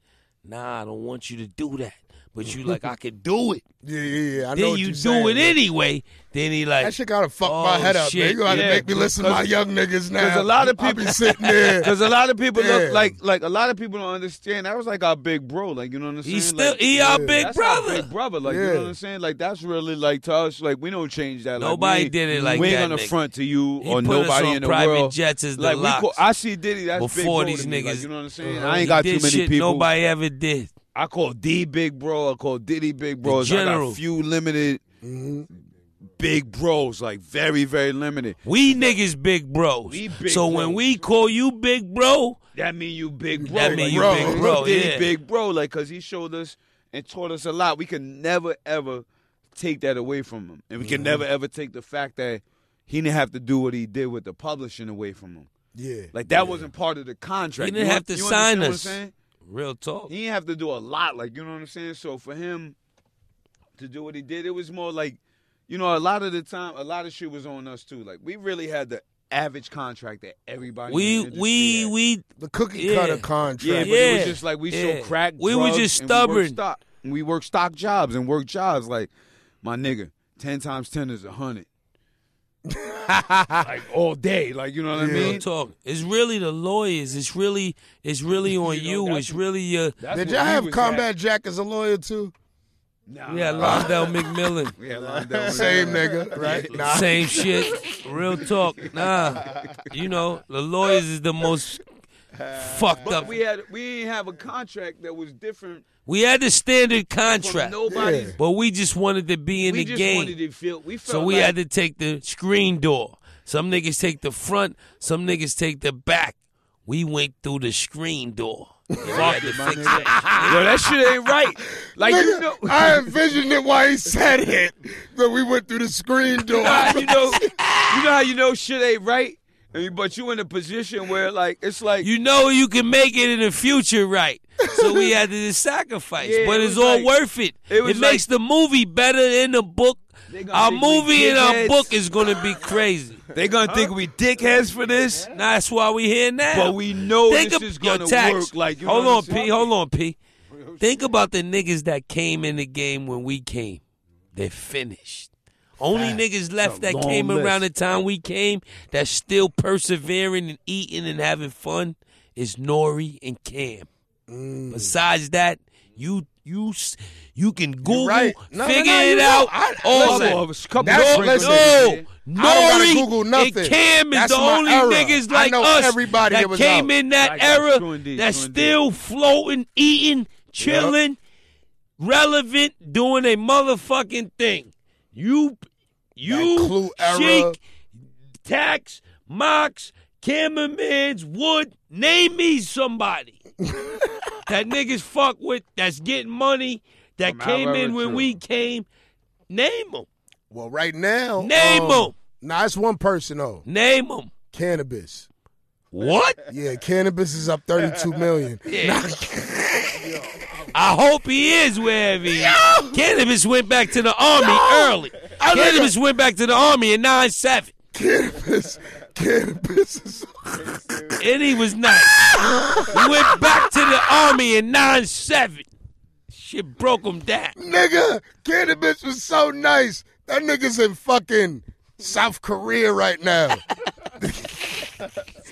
nah, I don't want you to do that. But you like, I *laughs* could do it. Yeah, yeah, yeah. I then what you you're do saying, it man. anyway. Then he like, That shit gotta fuck my Oh, head up, shit. man. You gotta Yeah, make me listen to my young niggas now. Because a lot of people- sitting *laughs* there. Because a lot of people Yeah. look like like a lot of people don't understand. That was like our big bro. Like you know what I'm saying? He still like, he our yeah, big that's our brother. big brother. Like you know what I'm saying? Like that's really like to us. Like we don't change that. Like, Nobody we did it like we ain't that, gonna nigga. front to you He or put us nobody on in the private world. jets as the like we call, I see Diddy. That's Before big bro these to me. Like, niggas- you know what I'm saying? Uh-huh. I ain't got too many people. Nobody ever did. I call D big bro. I call Diddy big bros. I got few limited mm-hmm. big bros. Like very very limited. We niggas big bros. We big so when we call you big bro, That mean you big bro. That mean you bro. big bro. Diddy Yeah. big bro. Like, cause he showed us and taught us a lot. We can never ever take that away from him, and we can mm-hmm. never ever take the fact that he didn't have to do what he did with the publishing away from him. Yeah. Like that wasn't part of the contract. He didn't You have to you sign understand what I'm us. Saying? real talk. He didn't have to do a lot. Like you know what I'm saying. So for him to do what he did, it was more like, you know, a lot of the time, a lot of shit was on us too. Like we really had the average contract that everybody. We we had. we The cookie Yeah. cutter Yeah, contract. but it was just like we Yeah. so crack. We were just and we worked stubborn. stock. We work stock jobs and work jobs. Like my nigga, ten times ten is a hundred. *laughs* like all day, like you know what I mean. talk. It's really the lawyers. It's really it's really on You know, you. It's what- really your Did y'all have was Combat Jack as a lawyer too? At. Nah, yeah, *laughs* Londell McMillan. we had Londell Same nigga, right? Nah. Same shit. Real talk. Nah. You know, the lawyers is the most fucked But up. we had we didn't have a contract that was different We had the standard from contract, nobody's. but we just wanted to be in we the just game. wanted to feel. We felt So we like, had to take the screen door. Some niggas take the front, some niggas take the back. We went through the screen door. And we had to Yo, that. that shit ain't right. Like you know, I envisioned it while he said it. That we went through the screen door. Nah, you know, you know how you know shit ain't right, I mean, but you in a position where like it's like You know you can make it in the future right. So we had to sacrifice. *laughs* Yeah, but it it's all like- worth it. it was makes the movie better in the book. Our movie and our book is gonna be crazy. *laughs* they gonna think we dickheads for this, That's why we here now. but we know Think this of- is gonna work. Like you hold on, P. Hold on, P. Oh, think about the niggas that came in the game when we came. They're finished. Only niggas left that came list. around the time we came that's still persevering and eating and having fun is Nori and Cam. Mm. Besides that, you you you can Google, right. No, no, figure no, it you out. I- all listen, that. of us, couple That's- sprinkles listen, No, there. I don't gotta Nori Google nothing. and Cam is That's the only era. niggas like us everybody that that was came out. in that I era True indeed, that's true indeed. still floating, eating, chilling, relevant, doing a motherfucking thing. You, you, That Clue era. Sheek, Tax, Mox, Cameraman's, Wood. Name me somebody *laughs* that niggas fuck with that's getting money that came in when true. we came. Name them. Well, right now, Name um, 'em. Nah, it's one person though. Name them. Canibus. What? Yeah, Canibus is up thirty-two million. *laughs* Yeah. *laughs* I hope he is wherever he is. Canibus went back to the army early. Canibus went back to the army in 9 7. Canibus, Canibus is. *laughs* And he was nice. He went back to the army in 9 7. Shit broke him down. Nigga, Canibus was so nice. That nigga's in fucking South Korea right now. *laughs*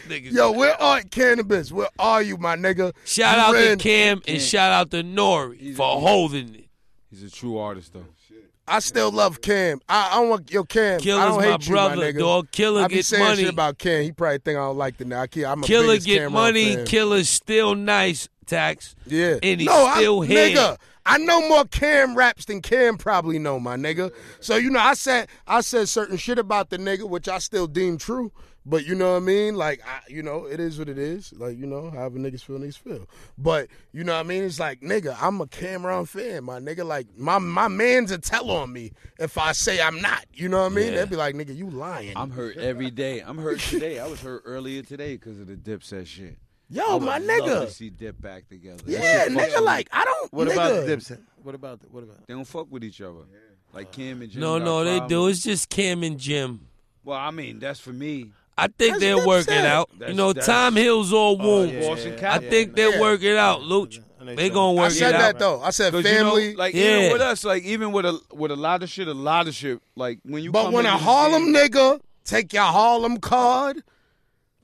Niggas. Yo, where are Canibus? Where are you, my nigga? shout You out ran- to Cam and shout out to Nori for holding it. He's a true artist though. Oh, I still love Cam. I, I don't want yo Cam. I don't my hate you, brother, my nigga. dog. Killer I be get saying money. shit about Cam. He probably think I don't like the nigga. I can't- I'm a Killer biggest get Cam'ron money. fan. Killer's still nice, Tax. Yeah. And he's no, still I, here. Nigga, I know more Cam raps than Cam probably know, my nigga. So you know, I said I said certain shit about the nigga, which I still deem true. But you know what I mean? Like, I, you know, it is what it is. Like, you know, however niggas feel, niggas feel. But you know what I mean? It's like, nigga, I'm a Cam'ron fan, my nigga. Like, my my man's a tell on me if I say I'm not. You know what I mean? Yeah. They'd be like, nigga, you lying. I'm hurt every day. I'm hurt today. I was hurt earlier today because of the Dipset shit. Yo, would my love nigga. to see Dip back together. Yeah, shit fucks nigga, with like, I don't. What nigga. about Dipset? What about the, what about? They don't fuck with each other. Like Kim and Jim. No, got no, they do. It's just Cam and Jim. Well, I mean, that's for me. I think That's they're working it Dipset. out. you know, that's- time heals all oh, wounds. Boston I think they're Yeah. work it out, Luch. They gonna work. It out. I said that out. though. I said family. you know, like Yeah. even with us, like even with a with a lot of shit, a lot of shit. Like when you but come when a Harlem game- nigga take your Harlem card,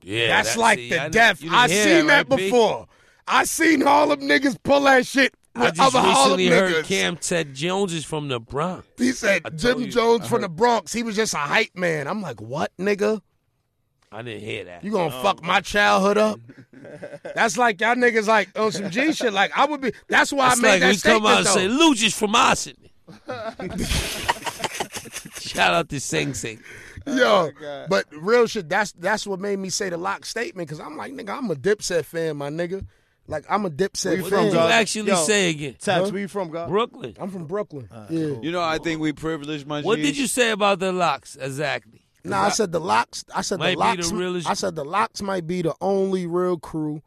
Yeah, that's that- like see, the I death. I seen that, right, B? before. I seen Harlem niggas pull that shit I just other Harlem recently heard niggas. Cam Ted Jones is from the Bronx. he said told Jim you. Jones from the Bronx. He was just a hype man. I'm like, what, nigga? I didn't hear that. You gonna fuck my childhood up? *laughs* That's like y'all niggas like on some G shit. Like I would be. That's why It's I made like that we statement come out and though. say Lucius from Austin. *laughs* Shout out to Sing Sing. Yo, but real shit. That's that's what made me say the lock statement because I'm like, nigga, I'm a Dipset fan, my nigga. Like I'm a Dipset Where you fan. from, You God? actually Yo. say again. Tax, Huh? where you from, God? Brooklyn. I'm from Brooklyn. Ah, yeah. you know, I think we privileged my. What G's. did you say about the locks exactly? Nah, I said the LOX. I said Might the be LOX. the realest- I said the LOX might be the only real crew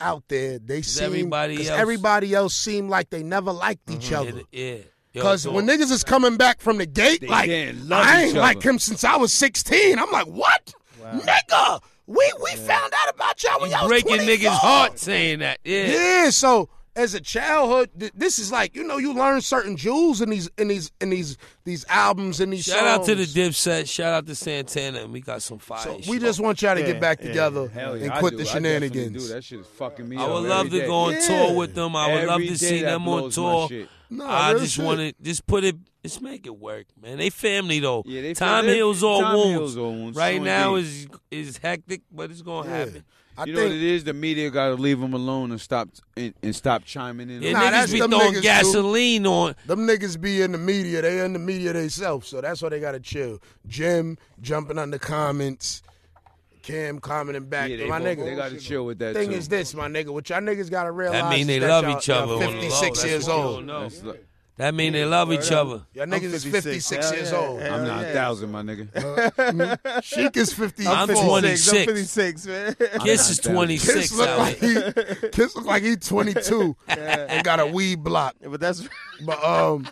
out there. They seem everybody 'cause else- everybody else seemed like they never liked each mm-hmm. other. Yeah. yeah. Because so- when niggas is coming back from the gate, They like I ain't like him since I was 16. I'm like, what, nigga? We we found out about y'all when you y'all was breaking 24. niggas' heart saying that. Yeah. Yeah, so as a childhood, th- this is like you know you learn certain jewels in these in these in these these albums and these. Shout out to the songs. Dipset. Shout out to Santana, and we got some fire. So we just want y'all to Yeah, get back yeah. together Hell yeah, and I quit do. the I shenanigans. Do. That shit is fucking me I up would love every to day. go on Yeah. tour with them. I would Every love to see them on tour. shit. Nah, I just want to just put it. Just make it work, man. They family though. Yeah, they time they- heals all time wounds. heals all wounds. Right So now is is hectic, but it's gonna Yeah. happen. I you know what it is? The media got to leave them alone and stop and, and stop chiming in. Yeah, Nah, niggas that's be throwing niggas, too. gasoline on. them niggas be in the media. They in the media themselves, so that's why they gotta chill. Jim jumping on the comments, Cam commenting back. yeah, they, my both- nigga, they got to chill with that thing too. is this, my nigga. What y'all niggas gotta realize. That mean is they that love y'all- each other. y'all on the low. 56 That's years what old. Don't know. That's like- That mean they love each other. Y'all niggas is 56 Hell years yeah, old. hell I'm not yeah. a thousand, my nigga. *laughs* Sheek is 54. I'm 26. I'm 56, man. Kiss is not down. twenty Kiss look like he, Kiss look like he 22 *laughs* and got a weed block. but that's But um,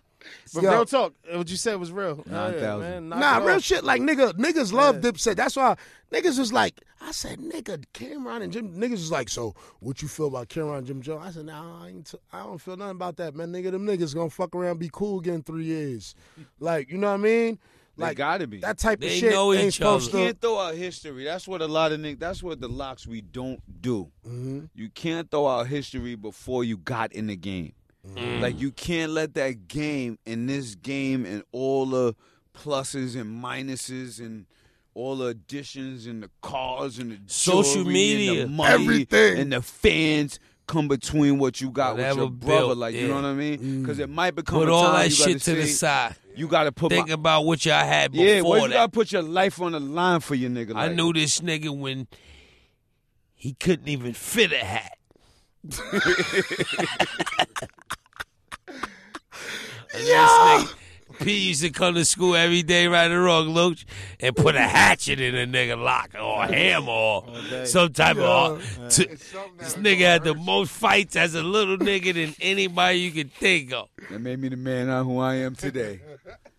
but yo, real talk. What you said was real. Hell yeah, man. Nah, it real shit. Like nigga, niggas love Dipset. That's why niggas was like, I said, nigga, Cam'ron and Jim. Niggas was like, so what you feel about Cam'ron and Jim Jones? I said, nah, I, ain't t- I don't feel nothing about that, man. Nigga, them niggas gonna fuck around, be cool again in three years. Like, you know what I mean? They Like gotta be. that type of They shit know ain't each supposed You to. can't throw out history. That's what a lot of niggas. That's what the LOX we don't do. Mm-hmm. You can't throw out history before you got in the game. Mm. Like you can't let that game and this game and all the pluses and minuses and all the additions and the cars and the Social media. and the money Everything. and the fans come between what you got Whatever with your brother. built, like you know what I mean? Because it mm. might become Put a all that you gotta shit to the side. You got to put Think my, about what y'all had before yeah. Well, you that. got to put your life on the line for your nigga. I knew this nigga when he couldn't even fit a hat. And this nigga, P used to come to school every day, right or wrong, Loach, and put a hatchet in a nigga locker or a hammer or some type of. t- this nigga had the most fights as a little nigga than anybody you could think of. That made me the man out who I am today.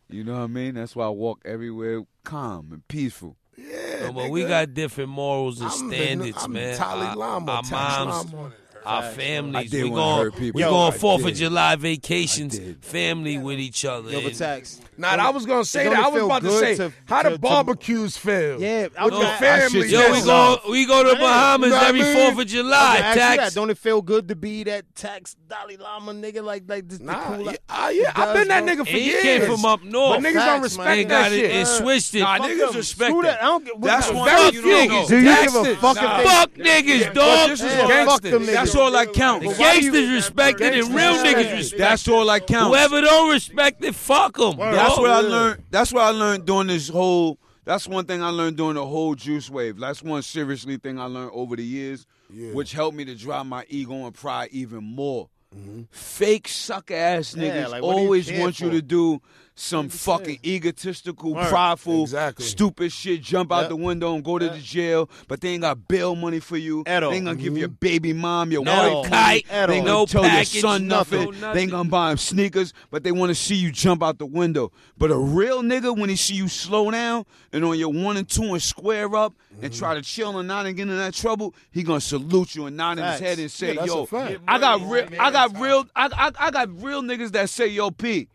You know what I mean? That's why I walk everywhere calm and peaceful. Yeah, but nigga. we got different morals and I'm the- standards, I'm man. Tally Our- Lama, our Tax moms, Lama. Our families. we wanna going, we Yo, going Fourth of. July vacations, family with each other. Yo, but tax. Nah, I was gonna say Don't that. it I was feel about to good say to- how to- the to- barbecues feel. Yeah, I with was the gonna- family. Yo, we go we go to Bahamas You know what every mean? Fourth of July. Ask you that. Tax. Don't it feel good to be that tax Dalai Lama nigga like like this? Nah, the cool yeah, uh, yeah, I've does, been that bro. nigga for And he years. came from up north. But niggas Facts, don't man. respect They that got it shit. and switched it. Nah, Fuck niggas respect Screw that. that. I don't get. That's what- one very thing you few don't niggas. know. Do you give a it. fuck Nah. if Fuck niggas, But dog. this is Yeah, what fuck gangsters. them That's niggas. all that counts. The gangsters respect it and real niggas respect it. That's all that it. counts. Whoever don't respect it, fuck them. That's what I learned. That's what I learned during this whole. That's one thing I learned during the whole juice wave. That's one seriously thing I learned over the years, which helped me to drive my ego and pride even more. Mm-hmm. Fake sucker ass Yeah, niggas like, what do you always care want you to do some fucking egotistical, Word. prideful, Exactly. stupid shit, jump out the window and go to the jail, but they ain't got bail money for you. At all. They ain't gonna give your mm-hmm. baby mom, your No wife, kite, At they ain't gonna no tell package, your son nothing. nothing. They ain't gonna buy him sneakers, but they want to see you jump out the window. But a real nigga, when he see you slow down and on your one and two and square up and mm-hmm. try to chill and not and get in that trouble, he gonna salute you and nod in his head and say, Yeah, that's "Yo, a fact. I got real, I got real, I, I, I got real niggas that say, "Yo, P,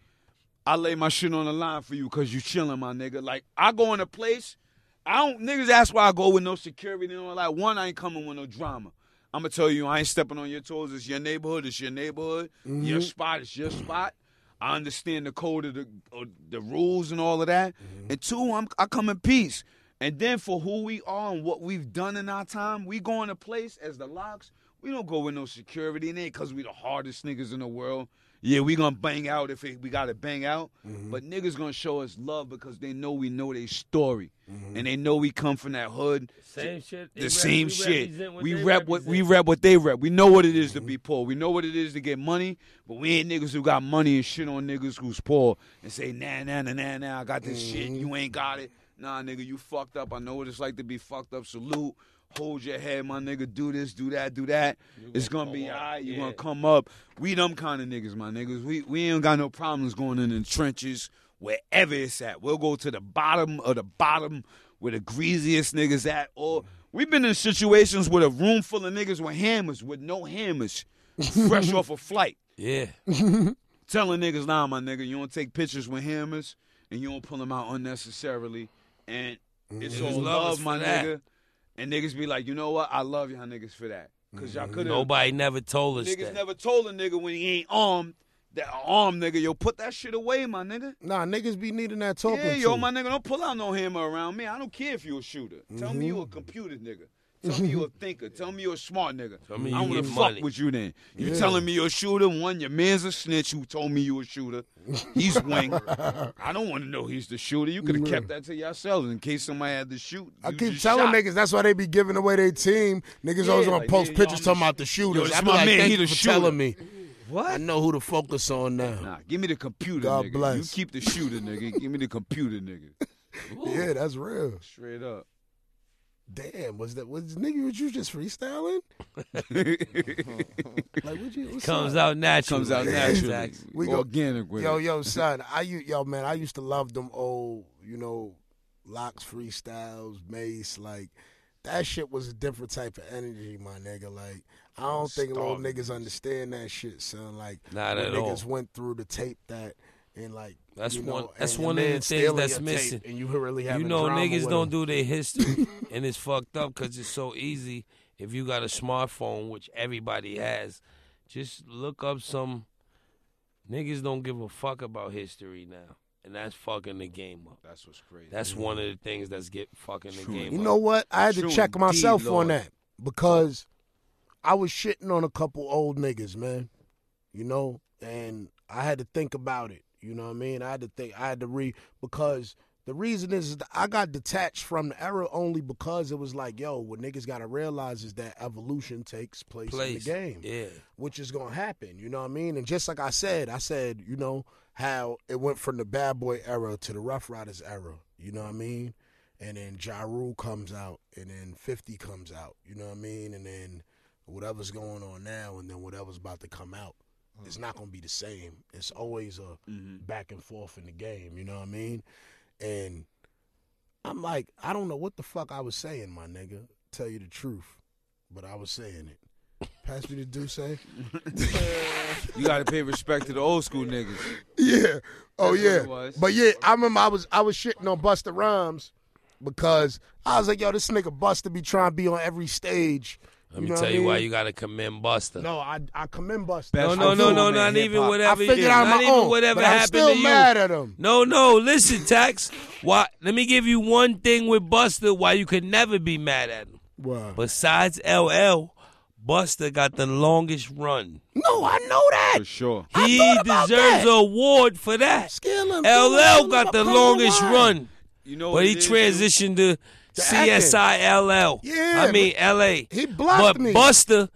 I lay my shit on the line for you because you chilling, my nigga." Like I go in a place, I don't niggas. That's why I go with no security and all that. One, I ain't coming with no drama. I'm gonna tell you, I ain't stepping on your toes. It's your neighborhood. It's your neighborhood. Mm-hmm. Your spot. It's your spot. I understand the code of the of the rules and all of that. Mm-hmm. And two, I'm I come in peace. And then for who we are and what we've done in our time, we go in a place as the LOX. We don't go with no security. in It because we the hardest niggas in the world. Yeah, we gonna bang out if it, we gotta bang out. Mm-hmm. But niggas gonna show us love because they know we know their story. Mm-hmm. And they know we come from that hood. Same shit. The rep- same we shit. We they rep what we represent. rep what they rep. We know what it is to mm-hmm. be poor. We know what it is to get money, but we ain't niggas who got money and shit on niggas who's poor and say nah nah nah nah nah. I got this shit. You ain't got it. Nah, nigga, you fucked up. I know what it's like to be fucked up. Salute. Hold your head, my nigga. Do this, do that, do that. it's gonna be alright. You gonna come up. We them kind of niggas, my niggas. We we ain't got no problems going in the trenches wherever it's at. We'll go to the bottom of the bottom where the greasiest niggas at. Or we've been in situations with a room full of niggas with hammers, with no hammers, *laughs* fresh off a flight. Yeah. *laughs* Telling niggas, nah, my nigga, you don't take pictures with hammers and you don't pull them out unnecessarily. And it's mm-hmm. all love love, for my that. Nigga. And niggas be like, you know what? I love y'all niggas for that. Because y'all mm-hmm. could have. Nobody never told us Niggas that. never told a nigga when he ain't armed that a armed nigga, yo, put that shit away, my nigga. Nah, niggas be needing that talking Yeah, yo, to. my nigga, don't pull out no hammer around me. I don't care if you a shooter. Tell me you a mm-hmm. computer nigga. Tell me you a *laughs* thinker. Tell me you a smart nigga. Tell me I you wanna fuck with you then. You Yeah. telling me you're a shooter? One, your man's a snitch who told me you a shooter. He's *laughs* wing. I don't want to know he's the shooter. You could have kept that to yourselves in case somebody had to shoot. I keep telling shot. niggas that's why they be giving away their team. Niggas Yeah, always gonna like, post yeah, pictures yo, talking I'm about the shooters. this I be my like, man, thank he you the for shooter. telling me. What? I know who to focus on now. Nah, give me the computer, God nigga. bless. You keep the shooter, nigga. give me the computer, nigga. *laughs* Yeah, that's real. Straight up. Damn, was that was nigga? Was you just freestyling? *laughs* Like, what you? What's Comes up? out naturally. Comes out Yeah. naturally. We go- Organic with Yo, it. yo, son, I I u- yo man, I used to love them old, you know, LOX freestyles, Mase, like that shit was a different type of energy, my nigga. Like I don't think little niggas understand that shit, son. Like Not when at niggas all. went through the tape that and like That's you know, one- that's and your one of the things that's missing. and you really have You know, niggas don't do their history, *laughs* and it's fucked up because it's so easy. If you got a smartphone, which everybody has, just look up some. Niggas don't give a fuck about history now, and that's fucking the game up. That's what's crazy. That's mm-hmm. one of the things that's get fucking the game You up. know what? I had to True check indeed, myself on that because I was shitting on a couple old niggas, man. You know, and I had to think about it. You know what I mean? I had to think. I had to read because the reason is, I got detached from the era only because it was like, yo, what niggas got to realize is that evolution takes place, Place. in the game Yeah. which is gonna happen. You know what I mean? And just like I said, I said, you know, how it went from the bad boy era to the Ruff Ryders era. You know what I mean? And then Ja Rule comes out, and then Fifty comes out. You know what I mean? And then whatever's going on now, and then whatever's about to come out. It's not gonna be the same. It's always a back and forth in the game. You know what I mean? And I'm like, I don't know what the fuck I was saying, my nigga. Tell you the truth, but I was saying it. Pass me the D'USSÉ. *laughs* You gotta pay respect to the old school niggas. Yeah. Oh That's yeah. But yeah, I remember I was I was shitting on Busta Rhymes because I was like, yo, this nigga Busta be trying to be on every stage. Let me know tell what I you why you gotta commend Busta. No, I I commend Busta. Best No, no, no, no, not even hip-hop. whatever. I figured out not my even own. whatever but I'm still to you. mad at him. No, no, listen, Tax. Why? Let me give you one thing with Busta why you could never be mad at him. Wow. Besides LL, Busta got the longest run. No, I know that. For sure. I He thought about deserves that. an award for that. Scale him, LL scale got the longest run, You know but what he it is, transitioned to acting. CSI LL. Yeah, I mean LA. He blocked but me. Busta,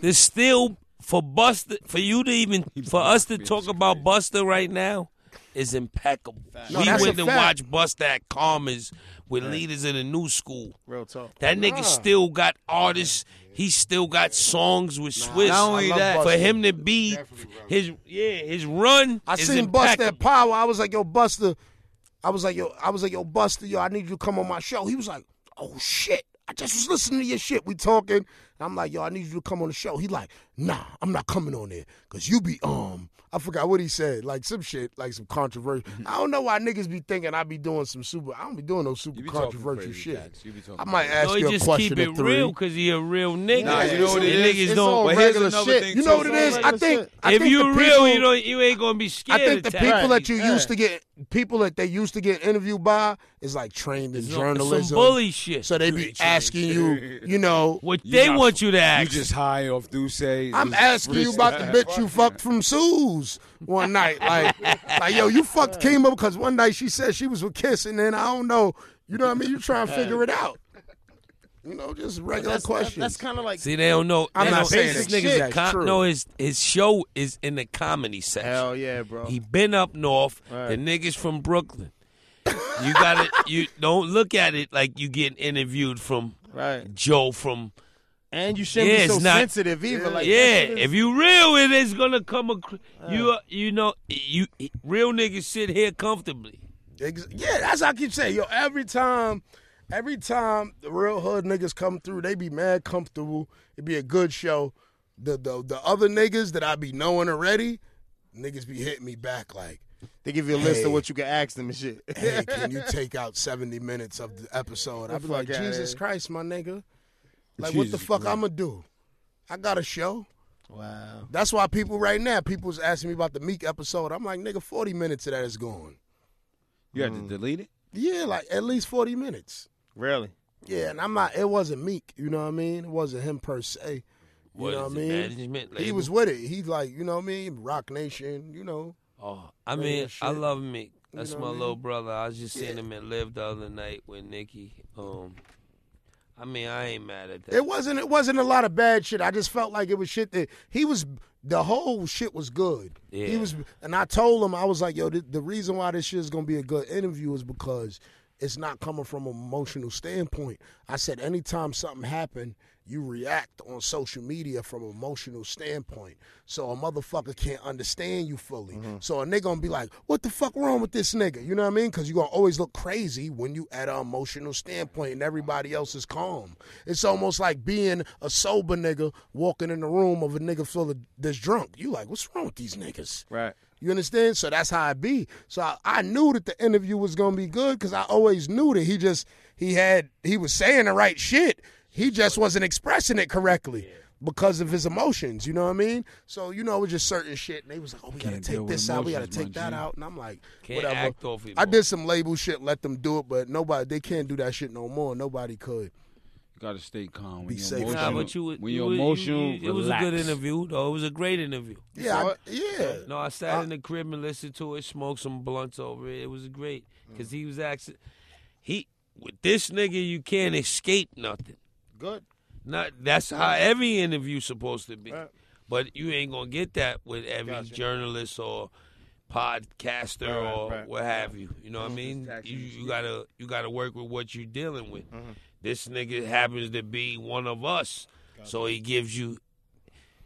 there's still for Busta for you to even for us to talk about Busta right now. is impeccable. No, we that's a went and watched Bust at Karmas with leaders in the new school. Real talk. That nigga still got artists. He still got songs with Swizz. Not only that, Busta. for him to be his yeah his run. I is seen Busta impeccable. at Power. I was like, yo, Busta. I was like, yo, I was like, yo, Busta, yo, I need you to come on my show. He was like, oh shit. I just was listening to your shit. We talking. I'm like, yo, I need you to come on the show. He like, nah, I'm not coming on there. Cause you be um I forgot what he said. Like some shit, like some controversial. I don't know why niggas be thinking I be doing some super I don't be doing no super You be controversial shit. You be I might crazy. ask No, you he a just question keep it three. real because he a real nigga. Nah, you know what it And is? Niggas It's don't. all But regular shit. You know what it is? I think. I if you the real, you don't. You ain't gonna be scared. I think the people tell that you you. used to get people that they used to get interviewed by is like trained in Some- journalism. Some bully shit. So they be asking you, you know, what they got- want you to You just high off D'USSÉ. I'm asking you about the bitch you fucked from Sue's one night. Like, like yo, you fucked Kima because one night she said she was with Kiss, and then I don't know. You know what I mean? You trying to figure it out. You know, just regular That's, questions. that's kind of like See, they don't know. I'm they not saying this that nigga's shit. a That's com- true. No, his his show is in the comedy section. hell yeah, bro. He been up north. Right. The niggas from Brooklyn. You got to You don't look at it like you getting interviewed from right. Joe from. And you shouldn't Yeah, be so not- sensitive either. Like yeah, that shit is- if you real, it is gonna come. Ac- you you know you real niggas sit here comfortably. Ex- Yeah, that's how I keep saying. Yo, every time, every time the real hood niggas come through, they be mad comfortable. It be a good show. The the the other niggas that I be knowing already, niggas be hitting me back like, they give you a list of what you can ask them and shit. hey, can you *laughs* take out 70 minutes of the episode? I be like, Jesus. Christ, my nigga. Like, what the fuck Christ. I'ma do? I got a show. wow. That's why people right now, people's asking me about the Meek episode. I'm like, nigga, 40 minutes of that is gone. You had to delete it. Yeah, like at least 40 minutes. Really? Yeah, and I'm not. It wasn't Meek. You know what I mean? It wasn't him per se. You What know what I it, mean? management He label? was with it. He's like, you know what I mean? Roc Nation. You know. Oh, I Regular mean, I shit. love Meek. You That's know my what I mean? little brother. I was just seeing Yeah. him at Live the other night with Nicki. Um, I mean, I ain't mad at that. It wasn't. It wasn't a lot of bad shit. I just felt like it was shit that he was. The whole shit was good. He was, and I told him I was like, yo, the, the reason why this shit is gonna be a good interview is because it's not coming from an emotional standpoint. I said anytime something happened, you react on social media from an emotional standpoint. So a motherfucker can't understand you fully. Mm-hmm. So a nigga gonna be like, what the fuck wrong with this nigga? You know what I mean? Because you gonna always look crazy when you at an emotional standpoint and everybody else is calm. It's almost like being a sober nigga walking in the room of a nigga full of that's drunk. You like, what's wrong with these niggas? Right. You understand? So that's how I be. So I, I knew that the interview was gonna be good because I always knew that he just he had he was saying the right shit. He just wasn't expressing it correctly because of his emotions. You know what I mean? So you know it was just certain shit, and they was like, "Oh, we gotta Can't deal take with this out. We gotta take that G. out." And I'm like, Can't "Whatever." act off I did some label shit, let them do it, but nobody they can't do that shit no more. Nobody could. You gotta stay calm. When Be you're safe. emotional, Nah, but you, when you, you're you- emotional, you- it was a good interview, though. It was a great interview. Yeah, saw I, yeah. No, I sat Uh, in the crib and listened to it, smoked some blunts over it. It was great because he was actually he with this nigga. You can't escape nothing. Good. Not that's how every interview supposed to be. Right. But you ain't gonna get that with every Gotcha. journalist or podcaster Right, or right. what have you. You know what I mean? You, you gotta you gotta work with what you're dealing with. Mm-hmm. This nigga happens to be one of us, so he gives you.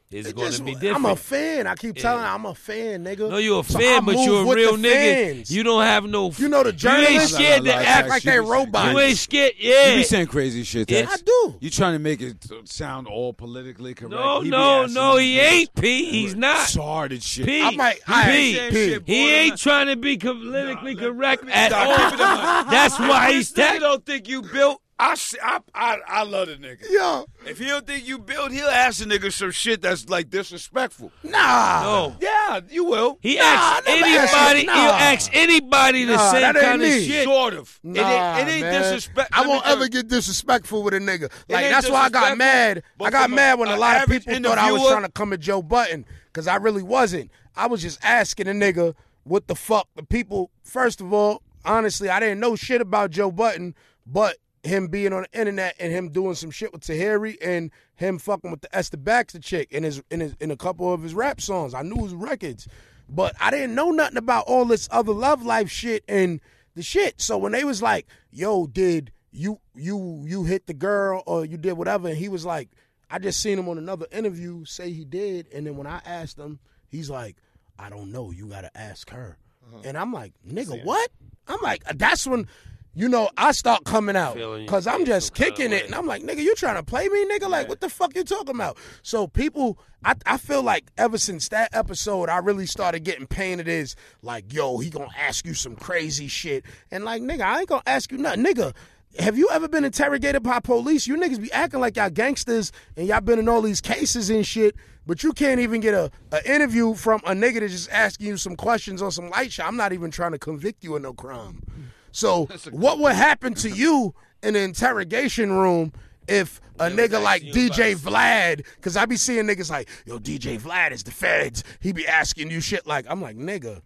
It's It going to be different. I'm a fan. I keep telling Yeah. you, I'm a fan, nigga. No, you're a So fan, I but you're a real nigga. fans. You don't have no. You know the You ain't journalists scared to act like you they be- robots. You ain't scared. You Yeah. be saying crazy shit. Yeah, I do. You trying to make it sound all politically correct? No, He no, no. He niggas ain't P. He's not. Retarded shit. P. I might- He I- P. P. He ain't trying to be politically correct at all. keep it a hundred. That's why he's This nigga that. don't think you built. I, see- I, I, I love the nigga. Yo, If he don't think you built, he'll ask the nigga some shit that's like disrespectful. nah. No. Yeah, you will. He Nah, asks I never asked anybody. you. He'll Nah. ask anybody the Nah, same that ain't of me. shit. Sort of. Nah, it ain't, it ain't man. disrespect. I won't tell ever get disrespectful with a nigga. Like that's why I got mad. I got mad when a a lot of average people thought I was trying to come at Joe Budden because I really wasn't. I was just asking a nigga what the fuck the people. First of all, honestly, I didn't know shit about Joe Budden, but him being on the internet and him doing some shit with Tahiry and him fucking with the Esther Baxter chick in his in his in a couple of his rap songs. I knew his records. But I didn't know nothing about all this other love life shit and the shit. So when they was like, "Yo, did you you you hit the girl or you did whatever?" and he was like, "I just seen him on another interview say he did," and then when I asked him, he's like, "I don't know. You got to ask her." Uh-huh. And I'm like, "Nigga, what?" I'm like, that's when. You know, I start coming out because I'm just kicking it, and I'm like, nigga, you trying to play me, nigga? Like, what the fuck you talking about? So people, I, I feel like ever since that episode, I really started getting painted as like, yo, he gonna ask you some crazy shit, and like, nigga, I ain't gonna ask you nothing, nigga. Have you ever been interrogated by police? You niggas be acting like y'all gangsters and y'all been in all these cases and shit, but you can't even get a, a interview from a nigga that's just asking you some questions on some light shit. I'm not even trying to convict you of no crime. So *laughs* what would happen to you in the interrogation room if a nigga like DJ Vlad, because I be seeing niggas like, yo, DJ Vlad is the feds. He be asking you shit like, I'm like, nigga,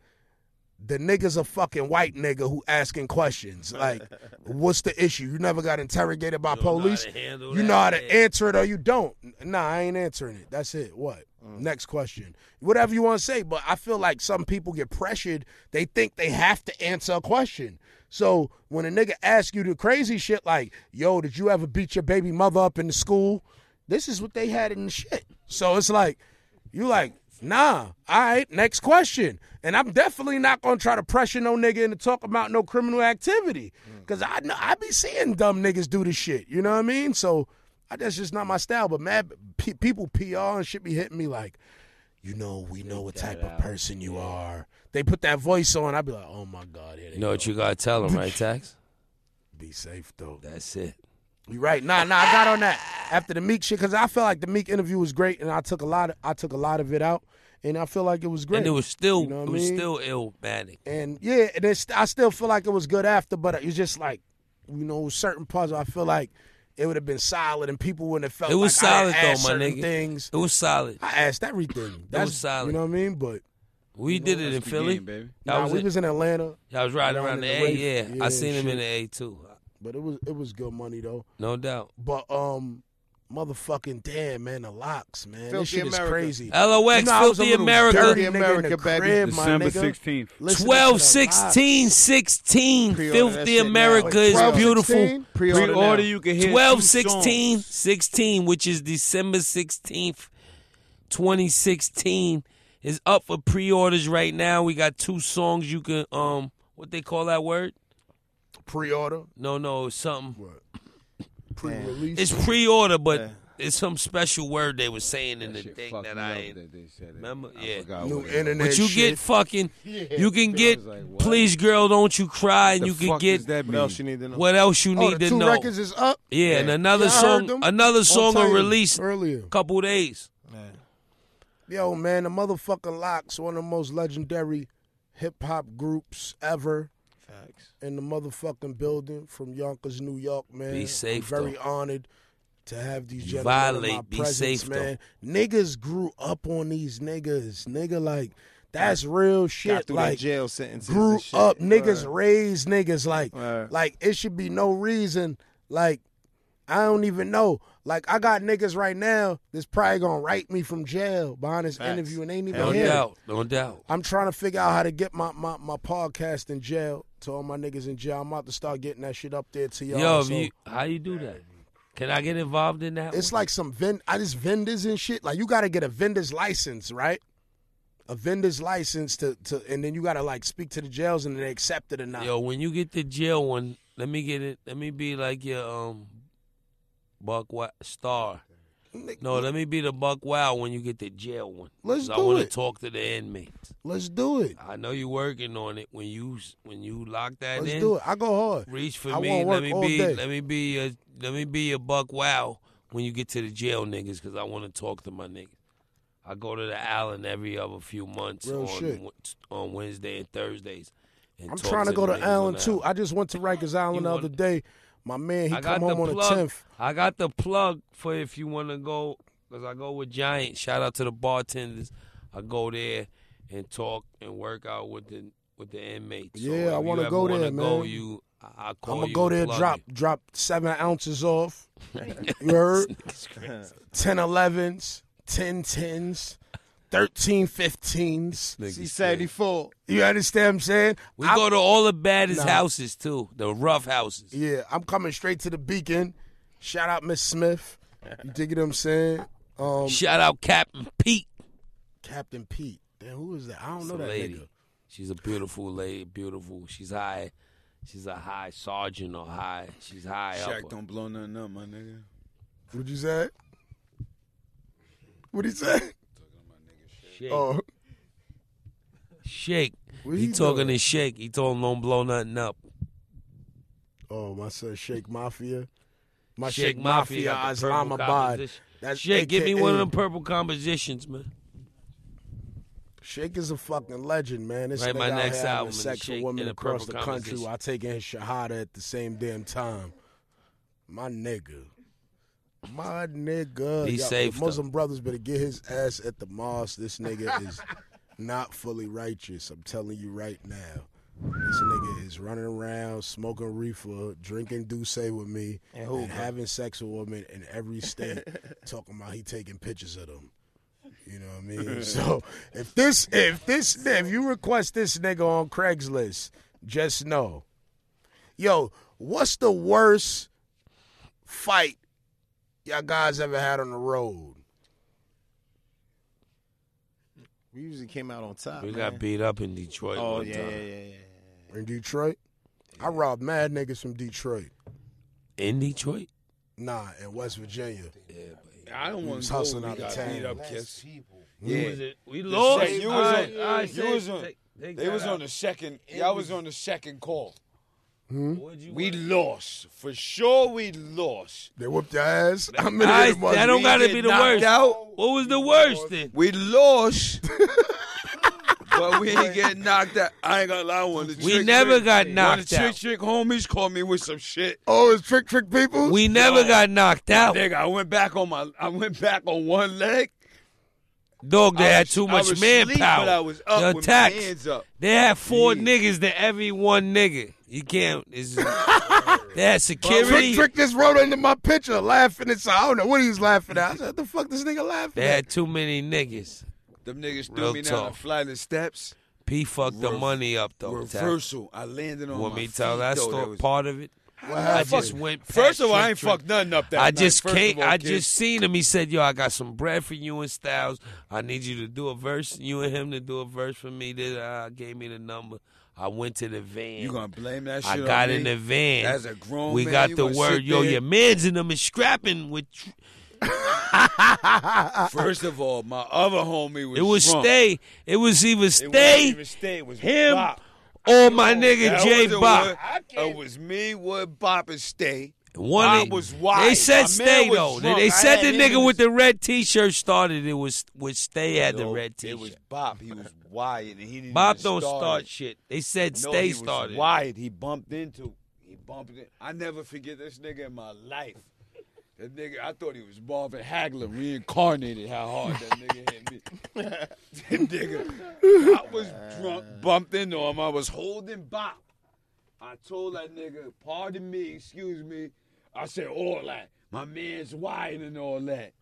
the nigga's a fucking white nigga who asking questions. *laughs* Like, what's the issue? You never got interrogated by You know police. You know how to man. answer it or you don't. Nah, I ain't answering it. That's it. What? Next question. Whatever you want to say, but I feel like some people get pressured. They think they have to answer a question. So when a nigga asks you the crazy shit like, yo, did you ever beat your baby mother up in the school? This is what they had in the shit. So it's like, you like, nah, all right, next question. And I'm definitely not gonna try to pressure no nigga into talk about no criminal activity. Cause I know I be seeing dumb niggas do this shit. You know what I mean? So I, that's just not my style. But mad pe- people PR and shit be hitting me like, you know, we know what type of person you are. They put that voice on. I'd be like, oh my god, here they You know go. what you gotta tell them, right, *laughs* Tax? Be safe though. That's it. You right? Nah, nah. I got on that after the Meek shit because I felt like the Meek interview was great, and I took a lot. Of, I took a lot of it out, and I feel like it was great. And it was still You know what it I was mean? still illmatic. and yeah, and it's, I still feel like it was good after, but it's just like, you know, certain parts I feel like it would have been solid, and people wouldn't have felt It was like I solid didn't ask though, my certain nigga. Things It was solid. I asked everything. That's was solid. You know what I mean? But We did it in Philly. game, baby. Nah, was we in- was in Atlanta, I was riding down around the the A. Wraith. Yeah, Yeah, I seen him in the A too. but it was it was good money though. No doubt. But um, motherfucking damn man, the LOX man, this Filthy shit is crazy. LOX, You know, I was a Filthy America. dirty Filthy nigga America, the baby. crib, my December 16th. Listening to 12, the 16, 16. Pre-order that Filthy shit now. America is beautiful. 16, Pre-order, Pre-order, you can hear 12, 16, 16, which is December 16th, 2016, is up for pre-orders right now. We got two songs you can, um, what they call that word? pre-order, No, no, it's something. pre-release. It's pre-order, but Yeah. it's some special word they were saying in the thing that I ain't. that they said it. Remember? I Yeah. New what it was. internet But you shit. get fucking, *laughs* you can get, like, please girl, don't you cry, and The you can get that What else you need to know? what else you Oh, need the to two know. records is up. Yeah, and another Yeah, song, another song will release earlier. couple days. Yo, man, the motherfucking LOX, one of the most legendary hip hop groups ever Facts. in the motherfucking building from Yonkers, New York, man. Be safe, I'm very though. honored to have these You gentlemen in violate, my be presence, safe, though. man. Niggas grew up on these niggas, nigga. Like that's real shit. through Like jail sentences. grew and shit. up, niggas Word. raised niggas. Like, Word. like it should be no reason. Like, I don't even know. Like, I got niggas right now that's probably gonna write me from jail behind this Facts. interview and ain't even No here. doubt, no doubt. I'm trying to figure out how to get my, my, my podcast in jail to all my niggas in jail. I'm about to start getting that shit up there to y'all. Yo, so- you, how you do that? Can I get involved in that? it's one? like some vend I just vendors and shit. Like you gotta get a vendor's license, right? A vendor's license to, to and then you gotta like speak to the jails and they accept it or not. Yo, when you get the jail one, let me get it. Let me be like your um, Buck Wa- Star. No, let me be the Buck Wow when you get the jail one. Let's 'Cause I want to it. talk to the inmates. Let's do it. I know you're working on it. When you when you lock that Let's in, do it. I go hard. reach for I me. wanna Let work me all be day. let me be a let me be a Buck Wow when you get to the jail niggas because I want to talk to my niggas. I go to the Allen every other few months Real on shit. Wed- on Wednesday and Thursdays. And I'm talk trying to go the to niggas Allen too. I just went to Rikers Island the wanna- other day. My man, he I got come home on plug. the tenth. I got the plug for if you want to go, because I go with Giant. Shout out to the bartenders. I go there and talk and work out with the with the inmates. Yeah, if I wanna go wanna there, Go, man. you, I- I'll call I'm gonna you go there, drop you. drop seven ounces off. *laughs* You heard? 10 11s, 10 10s. 13, 15s. Niggas C74. You understand what I'm saying? We I'm- go to all the baddest Nah. houses too, the rough houses. Yeah, I'm coming straight to the beacon. Shout out Miss Smith. You dig what I'm saying? Um, Shout out Captain Pete. Captain Pete. Damn, who is that? I don't It's know that lady. nigga. She's a beautiful lady, beautiful. She's high. She's a high sergeant or high. She's high Shaq up. don't blow nothing up, my nigga. What'd you say? What'd he say? Sheek. Oh, Sheek. What he he talking to Sheek. He told him don't blow nothing up. oh, my son Sheek Mafia. My Sheek Sheek, Mafia, purple Islamabad. That's Sheek, give me one of them purple compositions, man. Sheek is a fucking legend, man. This nigga my next album in sex Sheikh with women in a across the country while taking his shahada at the same damn time. My nigga. My nigga. Be Y'all- safe, though. Muslim brothers better get his ass at the mosque. This nigga is *laughs* not fully righteous. I'm telling you right now. This nigga is running around, smoking reefer, drinking D'USSÉ with me, and, having sex with women in every *laughs* state, talking about he taking pictures of them. You know what I mean? *laughs* so if this, if this, if you request this nigga on Craigslist, just know, yo, what's the worst fight y'all guys ever had on the road? We usually came out on top. We man. got beat up in Detroit. Oh one yeah, time. yeah, yeah, yeah. In Detroit, I robbed mad niggas from Detroit. In Detroit? Nah, in West Virginia. I don't want to go. hustling out of got town. beat up, kiss. Who Yeah. was? We lost. sec- you was right, on- all right, you say- was on- take- take They was on the second. Y'all was on the second call. Hmm? What'd We want? lost for sure. We lost. They whooped your ass. How many *laughs* I, of them was that don't We gotta be the worst. out. What was the worst then? We lost. *laughs* but we ain't get knocked out. I ain't gonna lie. One of the We trick, never trick, got One of knocked the trick out. trick homies called me with some shit. Oh, it's trick trick people. We never Yo. got knocked out. Nigga, I went back on my. I went back on one leg. Dog, they I had was- too I much was asleep, manpower. but I was up Yo, with tax. my hands up. They had four Yeah. niggas to every one nigga. You can't. It's, *laughs* they had Trick security. trick this wrote under my picture, laughing and so I don't know what he was laughing at. I said, the fuck this nigga laughing at? They at?" had too many niggas. Them niggas threw Real me down talk. a flight of steps. P fucked the money up though. Tax. Reversal. I landed on Want my me to tell feet, that though. story? Part of it. What I just went. First of all, I ain't fucked nothing up that I just came. all, I just seen him. He said, "Yo, I got some bread for you and Styles. I need you to do a verse. You and him to do a verse for me." That uh, gave me the number. I went to the van. You gonna blame that shit I got me? in the van. As a grown we man, got the word. Yo, there? your man's in them is scrapping with. *laughs* *laughs* First of all, my other homie was It was drunk. stay. It was either It wasn't stay even stay. It was him. Oh, or my nigga That J Bop. It was me, Wood, Bop, and Stay. One of- was wide. They said My stay was though. They, they said the nigga in with the- red T-shirt started. It was was stay had the red T-shirt. It was Bop. He was wide, and he didn't. Bob don't start start shit. They said No, stay he started. was wide. He bumped into. He bumped it. I never forget this nigga in my life. That nigga, I thought he was Marvin Hagler reincarnated. How hard that nigga hit me. *laughs* that nigga, I was drunk, uh. bumped into him. I was holding Bop. I told that nigga, "Pardon me, excuse me." I said all that. My man's wide and all that.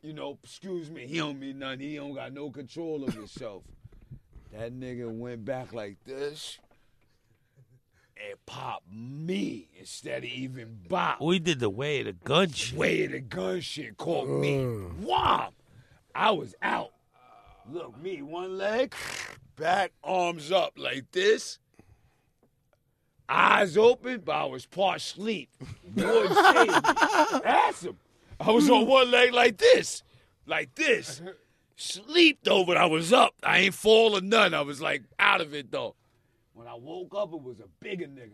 You know, excuse me. He don't mean nothing. He don't got no control of himself. That nigga went back like this and popped me instead of even Bob. We did the way of the gun shit. Way of the gun shit caught me. Mm. Whop! I was out. Look, me, one leg, back, arms up like this. Eyes open, but I was part sleep. Would *laughs* save me. Ask him. I was on one leg like this. Like this. Sleep though, but I was up. I ain't fall or none. I was like out of it though. When I woke up, it was a bigger nigga.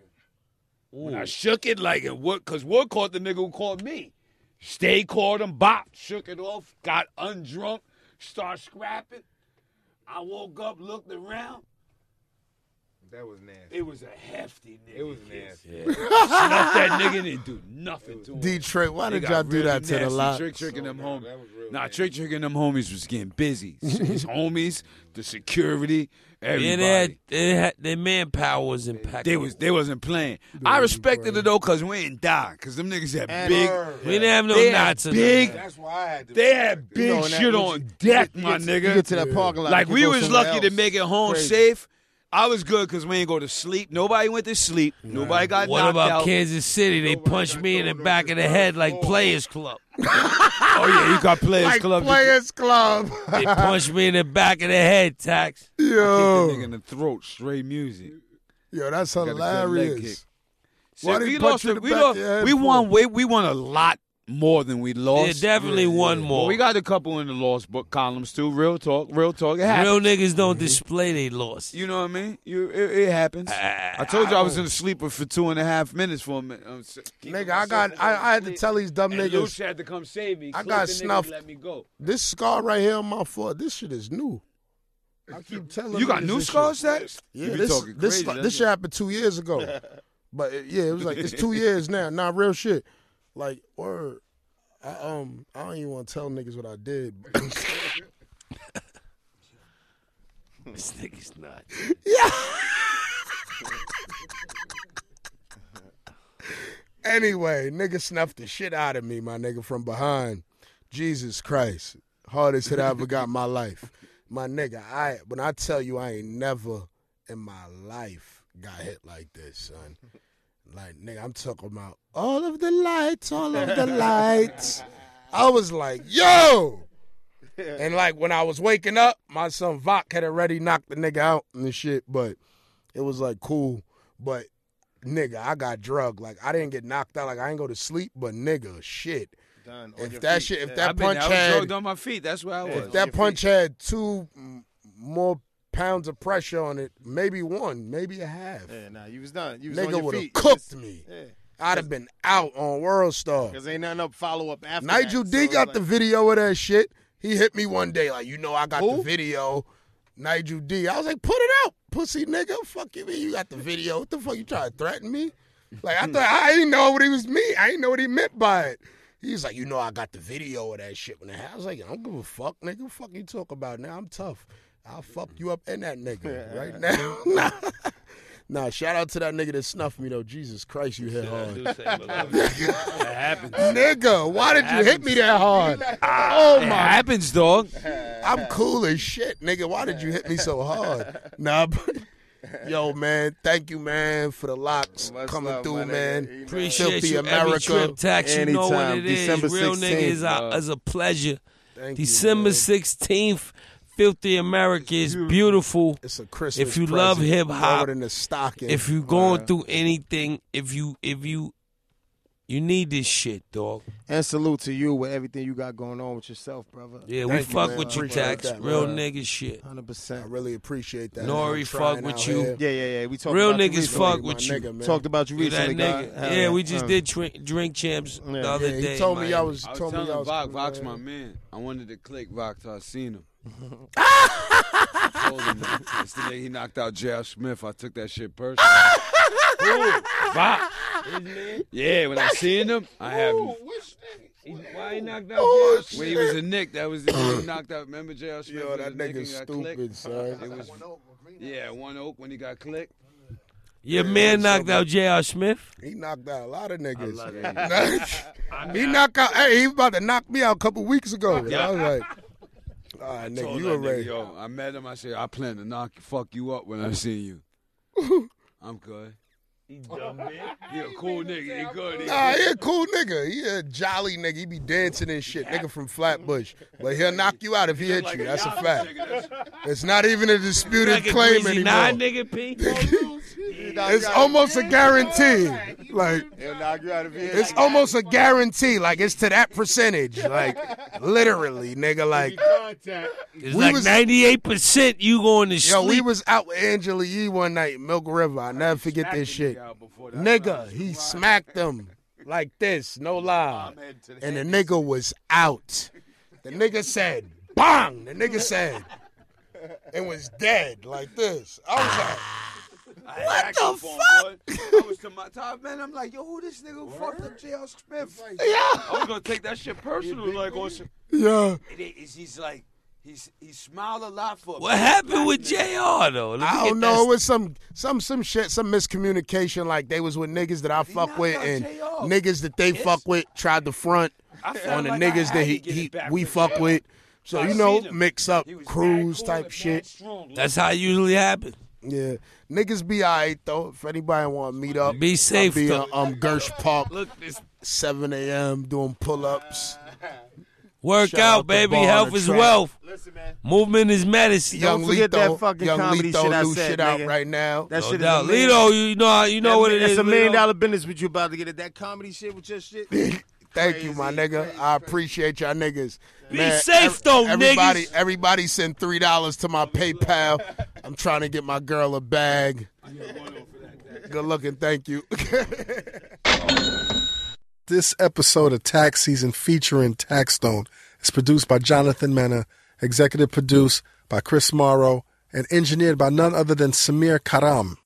When I shook it like it would, cause Wood caught the nigga who caught me. Stay caught him, bop, shook it off, got undrunk, start scrapping. I woke up, looked around. That was nasty. It was a hefty nigga. It was kiss. nasty. Yeah. *laughs* Snuff that nigga didn't do nothing to him. Detroit, why They did y'all do really that to the nasty. lot? Trick tricking them oh, homies. that was real Nah, nasty. trick tricking them homies was getting busy. His *laughs* homies, the security, everybody. Yeah, they had, they had their manpower was impeccable. They was they wasn't playing. I respected it though, cause we ain't die. Cause them niggas had And- big. we didn't have no They knots in big- That's why I had to. They had big know, shit on you deck, you my nigga. Get to that parking lot. like we was somewhere lucky to make it home Crazy. safe. I was good because we ain't go to sleep. Nobody went to sleep. Nobody got What knocked about. Kansas City? They punched me in the back of the head like Players Club. *laughs* Oh yeah, you got players Like club. Players Club. They punched me in the back of the head, Tax. Kick *laughs* the Yo, nigga in the throat. Straight music. yo, that's Got a good leg hilarious. kick. Why So we lost. you in a- the we back lost. of your head We won. We, we won a lot more than we Yeah, lost. definitely one But more. we got a couple in the lost book columns too. Real talk. Real talk. It. Real niggas don't display they lost. You know what I mean? You, it, it happens. I told you I was in a sleeper for two and a half minutes for a minute. Um, s- Nigga, I got, I, I had to tell these dumb and niggas, Louch had to come save me. I Clip got the snuffed. Let me go. this scar right here on my foot, this shit is new. I keep telling You You got new scars, shit. Yeah, You be this talking this crazy, this that's shit happened two years ago. *laughs* but yeah, it was like it's two years now. Not real shit. Like or I um I don't even want to tell niggas what I did. *laughs* *laughs* This nigga's not. Yeah. *laughs* anyway, nigga snuffed the shit out of me, my nigga, from behind. Jesus Christ, hardest hit I ever got in my life, my nigga. I when I tell you I ain't never in my life got hit like this, son. Like nigga, I'm talking about all of the lights, all of the lights. I was like, yo. *laughs* And like when I was waking up, my son Vok had already knocked the nigga out and the shit, but it was like cool. But nigga, I got drugged. Like I didn't get knocked out. Like I ain't go to sleep, but nigga, shit. Done If that feet. shit, if Yeah. that I've been, punch I was had, drugged on my feet. That's where I was. if that punch had two more pounds of pressure on it, maybe one, maybe a half, Yeah, nah, you was done. You was nigga would have cooked me. Yeah, I'd have been out on World Star. because ain't nothing up follow up after. Nigel that, D so got like, the video of that shit. He hit me one day, like, you know, I got the video. Nigel D. I was like, put it out, pussy nigga. Fuck you, man. You got the video. What the fuck you trying to threaten me? Like, I thought, I didn't know what he was me. I didn't know what he meant by it. He's like, you know, I got the video of that shit when it happened. I was like, I don't give a fuck, nigga. What the fuck you talk about now? I'm tough. I'll fuck you up in that nigga *laughs* right now. *laughs* nah. nah, shout out to that nigga that snuffed me, though. Jesus Christ, you hit hard. *laughs* that happens. Nigga, why did you hit me that hard? Ah, oh It my happens, dog. I'm cool as shit, nigga. Why did you hit me so hard? Nah, but yo, man, thank you, man, for the LOX Much coming love, through, my nigga. man. You know. Appreciate Filthy you every America. trip tax. You know what Anytime. it is. December Real 16th, nigga is a, dog. is a pleasure. Thank December you, man. sixteenth, Filthy America is beautiful. It's a Christmas. If you love present. hip hop, in the stocking. If you're going through anything, if you if you you need this shit, dog. And salute to you with everything you got going on with yourself, brother. Yeah, we Thank you, fuck man. with you, tax. that, Real man. nigga shit. Hundred I percent. really appreciate that. Nori fuck with you. here. Yeah, yeah, yeah. We talked Real about you niggas recently. fuck My with you. man. Talked about you You that nigga. Hell Yeah, we just Uh, did drink, drink champs the other Yeah, day. he told me man. I was. I was told me telling I was Vox, Vox, my man. I wanted to click Vox I seen him. I told him the day he knocked out J.R. Smith. I took that shit personally. *laughs* Who? Vox. Yeah, when I seen him, I have him. Why he knocked out Oh, J.R. When he was a Knick, that was the when he knocked out. Remember J.R. Smith? Yo, was that a Nick nigga's and clicked? stupid, son. It was, yeah, one oak when he got clicked. Your man knocked out J.R. Smith. He knocked out a lot of niggas. love that. *laughs* he knocked out. Hey, he was about to knock me out a couple weeks ago. Yeah. I was like, all right, nigga, you nigga. Yo, I met him. I said, I plan to knock, fuck you up when I see you. *laughs* I'm good. *laughs* He a cool nigga. He good. He Nah, he a cool nigga. He a jolly nigga. He be dancing and shit. Nigga from Flatbush. But he'll knock you out if he hit you. That's a fact. It's not even a disputed claim greasy nine anymore. nigga P. It's almost a guarantee. Like, He'll knock you out of here. it's almost a guarantee. Like, it's to that percentage. Like, *laughs* literally, nigga. Like, It's We like was- ninety eight percent you going to yo, we was out with Angela Yee one night, Milk River. I never forget this shit. Nigga, he smacked him like this, no *laughs* lie. And the nigga was out. The nigga said, bang! The nigga said, and was dead like this. I was like, *laughs* What the fuck? I was to my top man. I'm like, yo, who this nigga who fucked up J.L. Smith? Yeah. I was gonna take that shit *laughs* personal, like on some. Yeah. It is, he's like, he's he smiled a lot for. What happened with Jr. though? Let I don't that know. It was some some some shit, some miscommunication. Like they was with niggas that I fuck with, and J.R. niggas that they fuck with tried to front on the like niggas that he, he we with fuck J.R. with. So I you know, him. mix up He was cruise cool type shit. mad strong. That's how it usually happens. Yeah, niggas be alright though. If anybody want to meet up, Be safe, I'll be though. in, um Gersh Park, Look, this 7 a.m. doing pull ups. Work Shout out, out baby. Health is Trap. wealth. Listen, man. Movement is medicine. Young Don't forget that fucking Young comedy Lito shit I said, shit out nigga. right now. That no shit doubt. is a million- Lito, you know, you know that- what it is. It's a million Lito. dollar business what you about to get at that comedy shit with your shit. *laughs* Thank you, my nigga. crazy, I appreciate y'all niggas. Be safe, though, everybody, niggas. Everybody send three dollars to my PayPal. *laughs* I'm trying to get my girl a bag. Good looking, thank you. *laughs* This episode of Tax Season featuring Tax Taxstone is produced by Jonathan Mena, executive produced by Chris Morrow, and engineered by none other than Samir Karam.